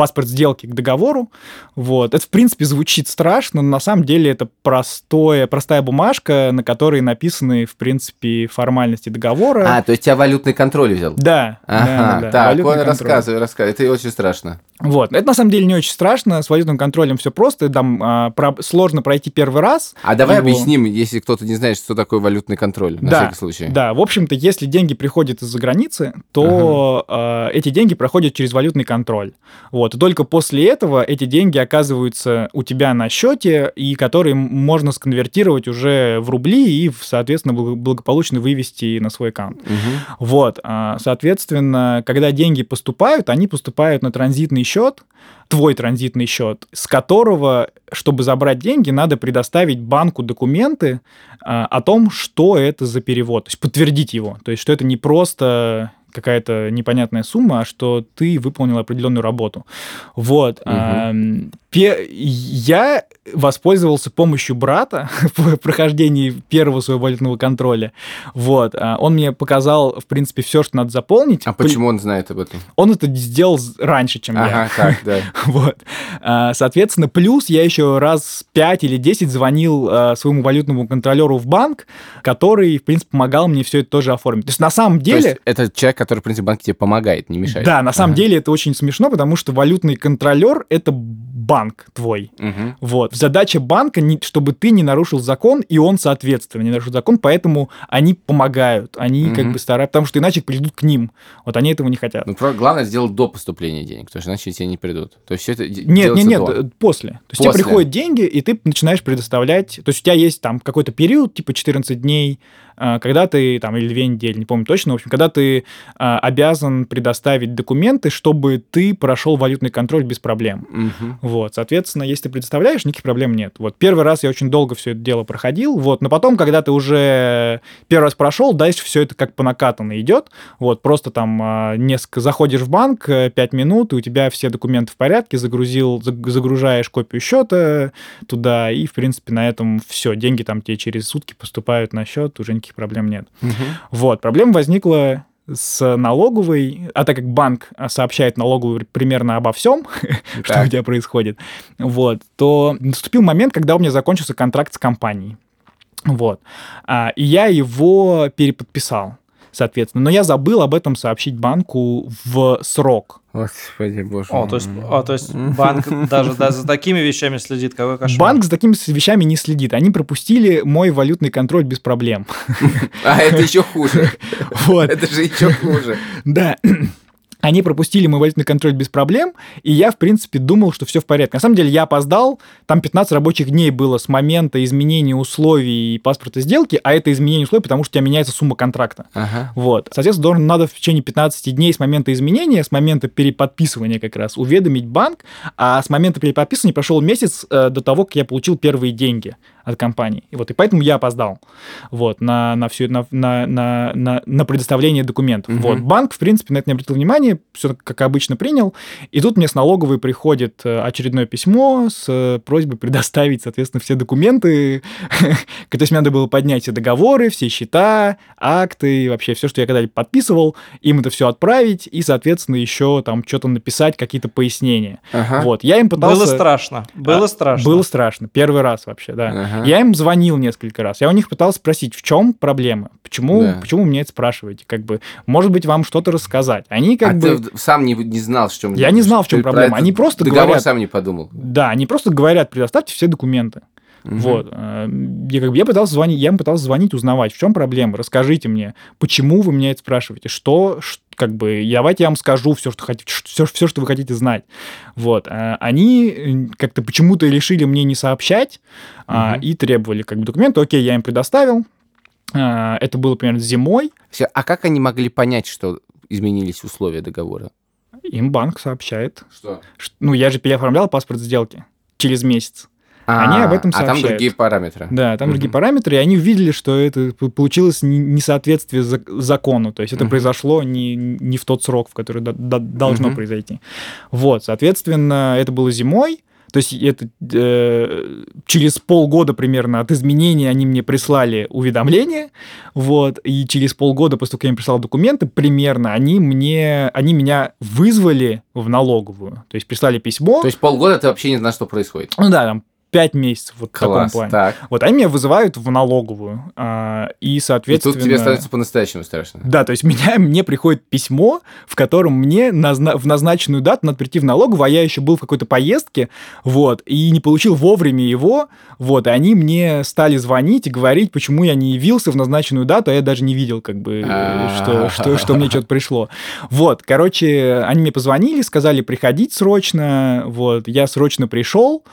паспорт сделки к договору. Вот. Это, в принципе, звучит страшно, но на самом деле это простое, простая бумажка, на которой написаны, в принципе, формальности договора. А, то есть тебя валютный контроль взял? Да, да, Ага, да, так, валютный рассказывай, рассказывай. Это очень страшно. Вот. Это на самом деле не очень страшно. С валютным контролем все просто. Там а, про- сложно пройти первый раз. А давай Его- объясним, если кто-то не знает, что такое валютный контроль, на Да, всякий случай. Да, в общем-то, если деньги приходят из-за границы, то э, эти деньги проходят через валютный контроль. Вот. И только после этого эти деньги оказываются у тебя на счете, и которые можно сконвертировать уже в рубли и, соответственно, благо- благополучно вывести на свой аккаунт. Мгм. Вот, а, соответственно, когда деньги поступают, они поступают на транзитный счет, твой транзитный счет, с которого, чтобы забрать деньги, надо предоставить банку документы а, о том, что это за перевод, то есть подтвердить его, то есть что это не просто какая-то непонятная сумма, а что ты выполнил определенную работу. Вот. пе- Я воспользовался помощью брата [LAUGHS] в прохождении первого своего валютного контроля. Вот. а, Он мне показал, в принципе, все, что надо заполнить. А почему он знает об этом? Он это сделал раньше, чем я. Ага, так, да. [LAUGHS] Вот. А, Соответственно, плюс я еще раз 5 или 10 звонил а, своему валютному контролеру в банк, который, в принципе, помогал мне все это тоже оформить. То есть, на самом То деле... есть это человек, который, в принципе, банк тебе помогает, не мешает. Да, на самом Ага. деле это очень смешно, потому что валютный контролер это банк твой. Мгм. Вот. Задача банка, не, чтобы ты не нарушил закон, и он, соответственно, не нарушил закон, поэтому они помогают, они как Мгм. бы стараются, потому что иначе придут к ним. Вот они этого не хотят. Ну, главное сделать до поступления денег, потому что иначе тебе не придут. То есть все это Нет, нет, нет, до. э, после. То есть тебе После. приходят деньги, и ты начинаешь предоставлять. То есть у тебя есть там какой-то период, типа 14 дней, когда ты там или две недели, не помню точно, в общем, когда ты а, обязан предоставить документы, чтобы ты прошел валютный контроль без проблем. Мгм. Вот, соответственно, если ты предоставляешь, никаких проблем нет. Вот первый раз я очень долго все это дело проходил, вот, но потом, когда ты уже первый раз прошел, дальше все это как по накатанной идет. Вот, просто там а, несколько заходишь в банк, 5 минут, и у тебя все документы в порядке, загрузил, заг- загружаешь копию счета туда, и, в принципе, на этом все. Деньги там тебе через сутки поступают на счет, уже никаких проблем нет. Мгм. Вот, проблема возникла с налоговой, а так как банк сообщает налоговую примерно обо всем, [LAUGHS] что у тебя происходит, вот, то наступил момент, когда у меня закончился контракт с компанией. Вот. А, и я его переподписал, соответственно. Но я забыл об этом сообщить банку в срок. Господи, боже О, мой. то есть, а, то есть банк [LAUGHS] даже да, за такими вещами следит, какой кошмар. Банк за такими вещами не следит. Они пропустили мой валютный контроль без проблем. А это еще хуже. [LAUGHS] Вот. Это же еще хуже. Да. Они пропустили мой валютный контроль без проблем, и я, в принципе, думал, что все в порядке. На самом деле я опоздал, там 15 рабочих дней было с момента изменения условий паспорта сделки, а это изменение условий, потому что у тебя меняется сумма контракта. Ага. Вот. Соответственно, должен надо в течение 15 дней с момента изменения, с момента переподписывания как раз, уведомить банк, а с момента переподписывания прошел месяц э, до того, как я получил первые деньги от компании. И вот и поэтому я опоздал вот, на, на, все, на, на, на, на, предоставление документов. Мгм. Вот, банк, в принципе, на это не обратил внимания, все как обычно принял. И тут мне с налоговой приходит э, очередное письмо с э, просьбой предоставить, соответственно, все документы. [LAUGHS] То есть мне надо было поднять все договоры, все счета, акты, вообще все, что я когда-либо подписывал, им это все отправить и, соответственно, еще там что-то написать, какие-то пояснения. Ага. Вот, я им пытался... Было страшно. Было А, страшно. Было страшно. Первый раз вообще, да. Ага. Я им звонил несколько раз. Я у них пытался спросить, в чем проблема? Почему, Да. почему вы меня это спрашиваете? Как бы, может быть, вам что-то рассказать. Они как а бы... ты сам не, не знал, в чем... Я не знал, в чем проблема. Они просто договор говорят- сам не подумал. Да, они просто говорят, предоставьте все документы. Мгм. Вот. э, Я, как бы, я пытался звонить, я им пытался звонить, узнавать, в чем проблема. Расскажите мне, почему вы меня это спрашиваете, что, как бы, давайте я вам скажу все, что хотите, все, все, что вы хотите знать. Вот. э, Они э, как-то почему-то решили мне не сообщать Мгм. и требовали как бы документы. Окей, я им предоставил. А, Это было примерно зимой. А как они могли понять, что изменились условия договора? Им банк сообщает. Что? Ну, я же переоформлял паспорт сделки через месяц. Они об этом А там сообщают. другие параметры. Да, там Мгм. другие параметры, и они увидели, что это получилось не- несоответствие зак- закону, то есть это Мгм. произошло не, не в тот срок, в который до- до- должно Мгм. произойти. Вот, соответственно, это было зимой, то есть это э, через полгода примерно от изменений они мне прислали уведомление, вот, и через полгода после того, как я им прислал документы, примерно они мне, они меня вызвали в налоговую, то есть прислали письмо, То есть полгода ты вообще не знаешь, что происходит. ну да, там пять месяцев вот в таком Класс. плане. Так. Вот они меня вызывают в налоговую, а, и, И соответственно... тут тебе становится по-настоящему страшно. Да, то есть [LAUGHS] меня, мне приходит письмо, в котором мне назна- в назначенную дату надо прийти в налоговую, а я еще был в какой-то поездке, вот, и не получил вовремя его, вот, и они мне стали звонить и говорить, почему я не явился в назначенную дату, а я даже не видел, как бы, э, что, что, что мне что-то пришло. Вот, короче, они мне позвонили, сказали приходить срочно, вот, я срочно пришел,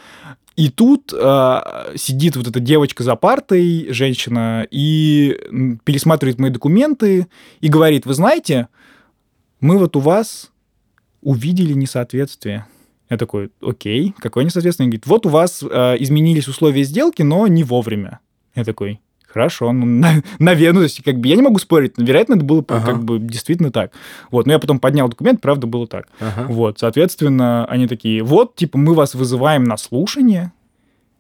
и тут а, сидит вот эта девочка за партой, женщина, и пересматривает мои документы и говорит, вы знаете, мы вот у вас увидели несоответствие. Я такой, окей, какое несоответствие? Она говорит, вот у вас а, изменились условия сделки, но не вовремя. Я такой, хорошо, ну, [LAUGHS] на- наверное, то есть, как бы, я не могу спорить, но, вероятно, это было Ага. как бы действительно так. Вот, но я потом поднял документ, правда, было так. Ага. Вот, соответственно, они такие, вот, типа, мы вас вызываем на слушание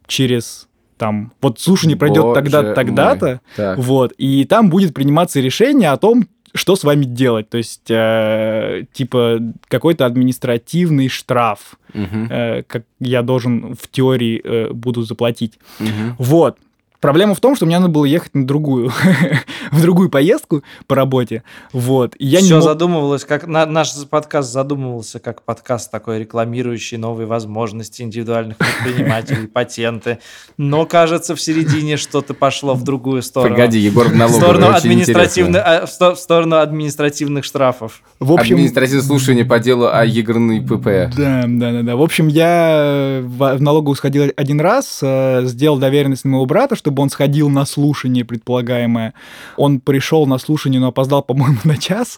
через там, вот слушание пройдет тогда-то, тогда-то. Так. вот, и там будет приниматься решение о том, что с вами делать. То есть, э, типа, какой-то административный штраф, Мгм. э, как я должен в теории э, буду заплатить. Мгм. Вот. Проблема в том, что мне надо было ехать на другую, [LAUGHS] в другую поездку по работе. Вот. И я не Все мог- задумывалось, как на- наш подкаст задумывался как подкаст такой, рекламирующий новые возможности индивидуальных предпринимателей, [LAUGHS] патенты. Но, кажется, в середине что-то пошло в другую сторону. Погоди, Егор в в налоговой. сторону, очень административных, интересно. а, в сто- в сторону административных штрафов. В общем, Административное слушание по делу о ЕГРН ПП. Да, да, да, да. В общем, я в в налоговую сходил один раз, э, сделал доверенность на моего брата, чтобы он сходил на слушание предполагаемое. Он пришел на слушание, но опоздал, по-моему, [LAUGHS] на час.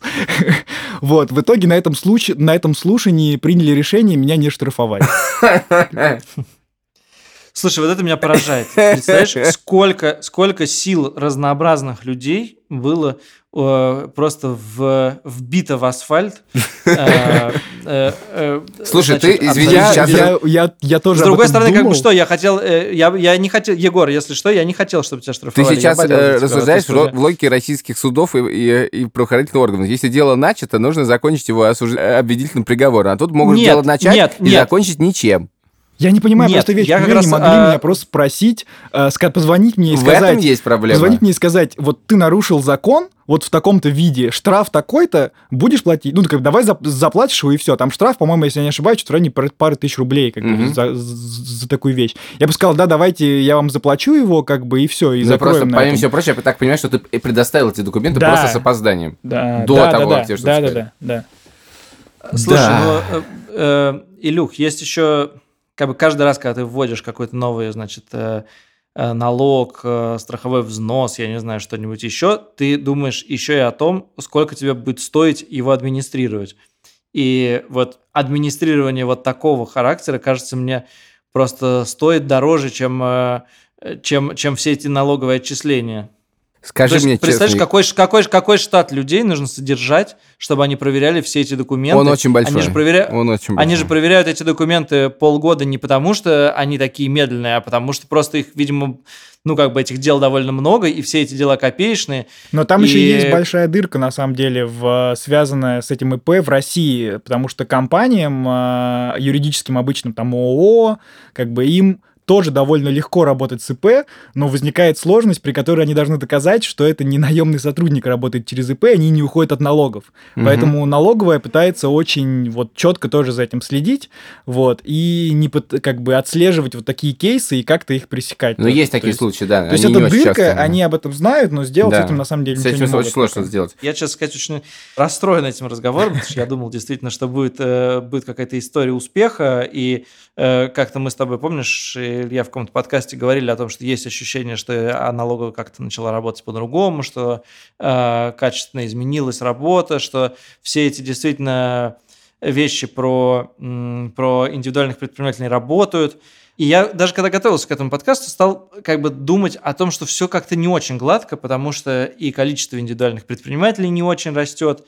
Вот, в итоге на этом, случае, на этом слушании приняли решение меня не штрафовать. Слушай, вот это меня поражает. Представляешь, сколько, сколько сил разнообразных людей было просто в, вбито в асфальт. [LAUGHS] Э, э, э, Слушай, ты, извини, Я, сейчас- я, тоже С другой стороны, как бы что, я хотел, э, я, я не хотел, Егор, если что, я не хотел, чтобы тебя Ты штрафовали. я сейчас э, рассуждаешь ты в, логике российских судов и, правоохранительных органов. Если дело начато, нужно закончить его э, обвинительным приговором. А тут могут дело начать и закончить ничем. Я не понимаю Нет, просто вещь, я как раз, не могли а, меня просто спросить, э, позвонить мне и в сказать... этом есть проблема. Позвонить мне и сказать, вот ты нарушил закон, вот в таком-то виде, штраф такой-то, будешь платить? Ну, как бы давай зап- заплатишь его, и все. Там штраф, по-моему, если я не ошибаюсь, что в районе пары, тысяч рублей как бы, Мгм. за, за такую вещь. Я бы сказал, да, давайте я вам заплачу его, как бы, и все, и Ну, просто, закроем на помимо этом. всего прочего, я так понимаю, что ты предоставил эти документы Да. просто с опозданием. Да, До да, того, да, как тебе да, что-то да, да, да, да. Слушай, Да. ну, э, э, Илюх, есть еще, как бы каждый раз, когда ты вводишь какой-то новый, значит, э, э, налог, э, страховой взнос, я не знаю, что-нибудь еще, ты думаешь еще и о том, сколько тебе будет стоить его администрировать. И вот администрирование вот такого характера, кажется, мне просто стоит дороже, чем чем, чем все эти налоговые отчисления. Скажи есть, мне представляешь, честно, какой, ш- какой, ш- какой штат людей нужно содержать, чтобы они проверяли все эти документы? он очень большой. Они же, проверя- Он очень они же большой. проверяют эти документы полгода не потому, что они такие медленные, а потому что просто их, видимо, ну, как бы этих дел довольно много, и все эти дела копеечные. Но там еще И- есть большая дырка, на самом деле, в, связанная с этим ИП в России, потому что компаниям, а, юридическим обычным, там ООО, как бы им тоже довольно легко работать с ИП, но возникает сложность, при которой они должны доказать, что это не наемный сотрудник работает через ИП, они не уходят от налогов. Мгм. Поэтому налоговая пытается очень вот четко тоже за этим следить, вот, и не как бы отслеживать вот такие кейсы и как-то их пресекать. Ну, тоже. есть То такие случаи, да. То есть они это дырка, часто, но- они об этом знают, но сделать Да. с этим на самом деле С ничего этим не могут очень сложно сделать. Я, честно сказать, очень расстроен этим разговором, потому что я думал действительно, что будет, э, будет какая-то история успеха, и как-то мы с тобой, помнишь, Илья, в каком-то подкасте говорили о том, что есть ощущение, что а, налоговая как-то начала работать по-другому, что э, качественно изменилась работа, что все эти действительно вещи про, про индивидуальных предпринимателей работают. И я даже когда готовился к этому подкасту, стал как бы думать о том, что все как-то не очень гладко, потому что и количество индивидуальных предпринимателей не очень растет,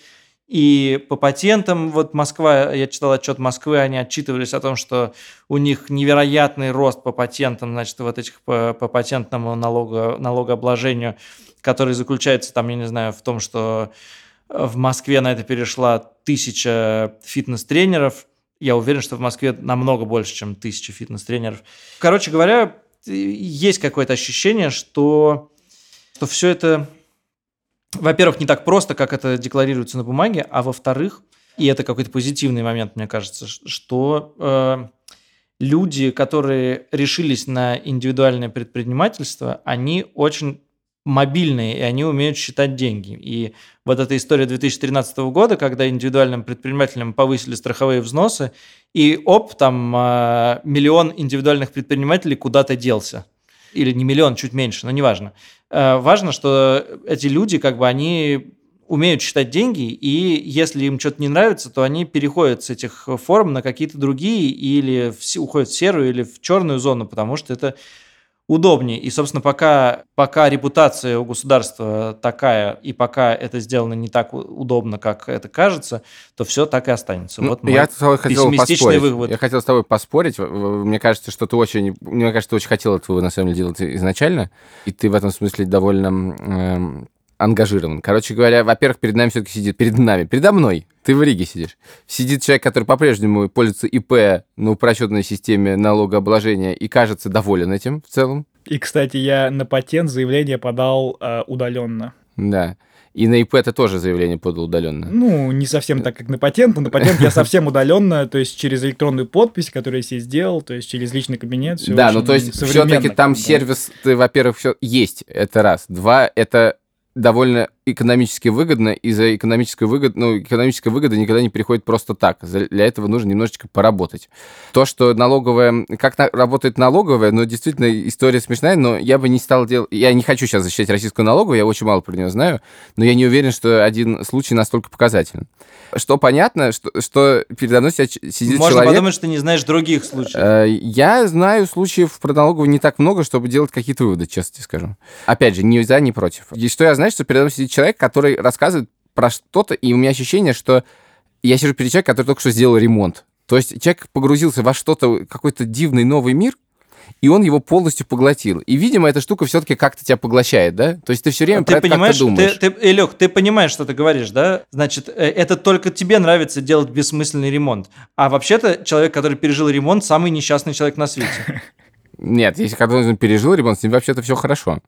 и по патентам, вот Москва, я читал отчет Москвы, они отчитывались о том, что у них невероятный рост по патентам, значит, вот этих по, по патентному налогу, налогообложению, который заключается там, я не знаю, в том, что в Москве на это перешла тысяча фитнес-тренеров. Я уверен, что в Москве намного больше, чем тысяча фитнес-тренеров. Короче говоря, есть какое-то ощущение, что, что все это, во-первых, не так просто, как это декларируется на бумаге, а во-вторых, и это какой-то позитивный момент, мне кажется, что э, люди, которые решились на индивидуальное предпринимательство, они очень мобильные, и они умеют считать деньги. И вот эта история 2013 года, когда индивидуальным предпринимателям повысили страховые взносы, и оп, там э, миллион индивидуальных предпринимателей куда-то делся. Или не миллион, чуть меньше, но неважно. Э, важно, что эти люди, как бы, они умеют считать деньги, и если им что-то не нравится, то они переходят с этих форм на какие-то другие, или в уходят в серую, или в черную зону, потому что это удобнее. И, собственно, пока, пока репутация у государства такая, и пока это сделано не так удобно, как это кажется, то все так и останется. Ну, вот я с тобой хотел пессимистичный поспорить. вывод. Я хотел с тобой поспорить. Мне кажется, что ты очень... Мне кажется, ты очень хотел этого на самом деле делать изначально. И ты в этом смысле довольно эм, ангажирован. Короче говоря, во-первых, перед нами все-таки сидит... Перед нами, передо мной, ты в Риге сидишь. Сидит человек, который по-прежнему пользуется ИП на упрощенной системе налогообложения и кажется доволен этим в целом. И, кстати, я на патент заявление подал э, удаленно. Да. И на ИП ты тоже заявление подал удаленно. Ну, не совсем так, как на патент, но на патент я совсем удаленно, то есть через электронную подпись, которую я себе сделал, то есть через личный кабинет. да, ну то есть все-таки там сервис, ты, во-первых, все есть, это раз. Два, это довольно экономически выгодно, и за экономическую выгоду, ну, экономическая выгода никогда не приходит просто так. Для этого нужно немножечко поработать. То, что налоговая, как на- работает налоговая, ну, действительно, история смешная, но я бы не стал делать, я не хочу сейчас защищать российскую налоговую, я очень мало про нее знаю, но я не уверен, что один случай настолько показателен. Что понятно, что, что передо мной сидит Можно человек... подумать, что ты не знаешь других случаев. Э, Я знаю случаев про налоговую не так много, чтобы делать какие-то выводы, честно тебе скажу. Опять же, ни за, ни против. И что я знаю, что передо мной сидит человек, который рассказывает про что-то, и у меня ощущение, что я сижу перед человеком, который только что сделал ремонт. То есть человек погрузился во что-то, какой-то дивный новый мир, и он его полностью поглотил. И, видимо, эта штука все-таки как-то тебя поглощает, да? То есть ты все время про ты это понимаешь, как-то думаешь. ты, ты, Илюх, ты понимаешь, что ты говоришь, да? Значит, э, это только тебе нравится делать бессмысленный ремонт. А вообще-то человек, который пережил ремонт, самый несчастный человек на свете. [LAUGHS] Нет, если когда он пережил ремонт, с ним вообще-то все хорошо.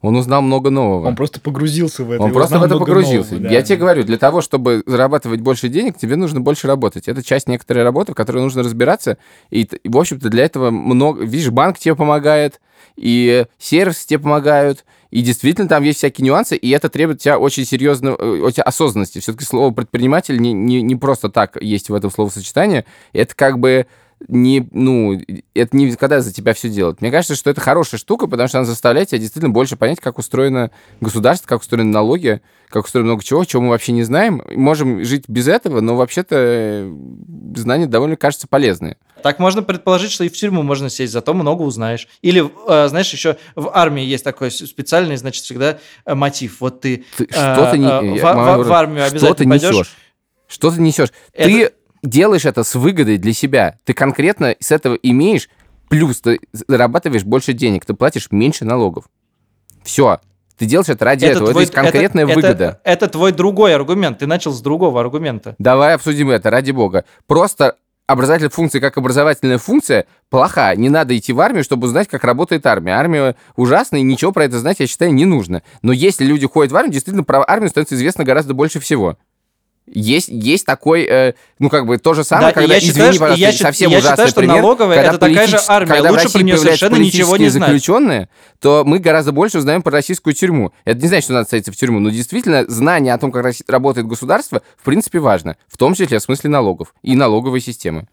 Он узнал много нового. Он просто погрузился в это. Он просто в это погрузился. нового, да. Я тебе говорю, для того, чтобы зарабатывать больше денег, тебе нужно больше работать. Это часть некоторой работы, в которой нужно разбираться. И, в общем-то, для этого много... Видишь, банк тебе помогает, и сервисы тебе помогают, и действительно там есть всякие нюансы, и это требует от тебя очень серьезно, э, от тебя осознанности. Все-таки слово предприниматель не, не, не просто так есть в этом словосочетании. Это как бы не, ну, это не когда за тебя все делают. Мне кажется, что это хорошая штука, потому что она заставляет тебя действительно больше понять, как устроено государство, как устроены налоги, как устроено много чего, чего мы вообще не знаем. Можем жить без этого, но вообще-то э, знания довольно кажутся полезные. Так можно предположить, что и в тюрьму можно сесть, зато много узнаешь. Или, э, знаешь, еще в армии есть такой специальный, значит, всегда э, мотив. Вот ты, Ты э, что ты не- э, в, в- в армию Что обязательно ты пойдешь. несешь? Что ты несешь? Это- Ты делаешь это с выгодой для себя. Ты конкретно с этого имеешь плюс, ты зарабатываешь больше денег, ты платишь меньше налогов. Все. Ты делаешь это ради этого. твой- это есть конкретная это- выгода. Это, это твой другой аргумент. Ты начал с другого аргумента. Давай обсудим это, ради бога. Просто образовательная функция как образовательная функция плоха. Не надо идти в армию, чтобы узнать, как работает армия. Армия ужасная, и ничего про это знать, я считаю, не нужно. Но если люди ходят в армию, действительно, про армию становится известно гораздо больше всего. Есть, есть такой, э, ну, как бы, то же самое, Да, когда, я извини, считаю, что- пожалуйста, я счит- совсем я ужасный считаю, что пример, налоговая когда это такая же армия. Когда Лучше про появляются совершенно ничего не знать. заключенные, то мы гораздо больше узнаем про российскую тюрьму. Это не значит, что надо садиться в тюрьму, но действительно знание о том, как работает государство, в принципе, важно. В том числе в смысле налогов и налоговой системы.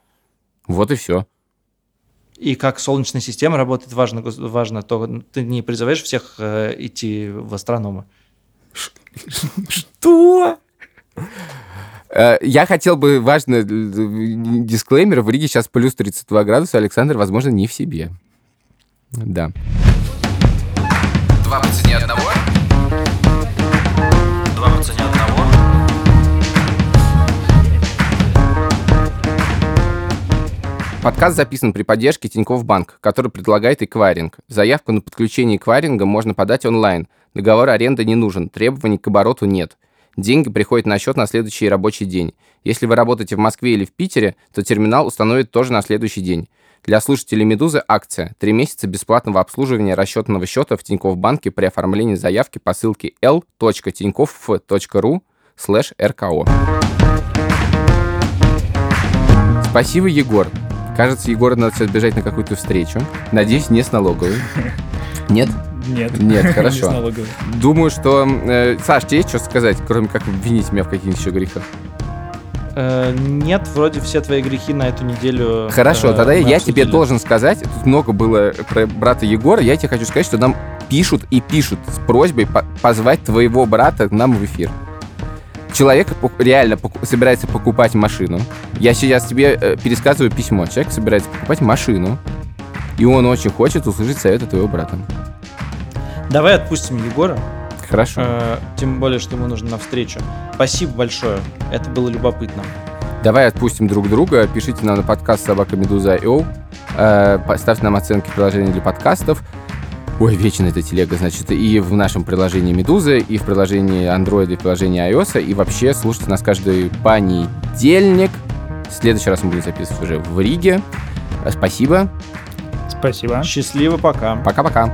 Вот и все. И как солнечная система работает, важно, важно то, ты не призываешь всех э, идти в астрономы. Что? Э, Я хотел бы, важно, э, дисклеймер, в Риге сейчас плюс 32 градуса, Александр, возможно, не в себе. Да. Два по цене одного. Два по цене одного. Подкаст записан при поддержке Тинькофф Банк, который предлагает эквайринг. Заявку на подключение эквайринга можно подать онлайн. Договор аренды не нужен, требований к обороту нет. Деньги приходят на счет на следующий рабочий день. Если вы работаете в Москве или в Питере, то терминал установит тоже на следующий день. Для слушателей «Медузы» акция. Три месяца бесплатного обслуживания расчетного счета в Тинькофф Банке при оформлении заявки по ссылке l.tinkoff.ru rko. Спасибо, Егор. Кажется, Егору надо сейчас бежать на какую-то встречу. Надеюсь, не с налоговой. Нет? Нет. Нет, [LAUGHS] хорошо. Думаю, что... э, Саш, тебе есть что сказать, кроме как обвинить меня в каких-нибудь еще грехах? Э, нет, вроде все твои грехи на эту неделю. Хорошо, э, тогда я тебе обсудили. должен сказать, тут много было про брата Егора, я тебе хочу сказать, что нам пишут и пишут с просьбой по- позвать твоего брата к нам в эфир. Человек реально собирается покупать машину. Я сейчас тебе пересказываю письмо. Человек собирается покупать машину, и он очень хочет услышать советы твоего брата. Давай отпустим Егора. Хорошо. э, тем более, что ему нужно навстречу. Спасибо большое. Это было любопытно. Давай отпустим друг друга. Пишите нам на подкаст собака Медуза.io. Э, Поставьте нам оценки в приложении для подкастов. Ой, вечно эта телега, значит, и в нашем приложении Медузы, и в приложении Android, и в приложении iOS, и вообще слушайте нас каждый понедельник. В следующий раз мы будем записывать уже в Риге. Э, Спасибо. Спасибо. Счастливо, пока. Пока-пока.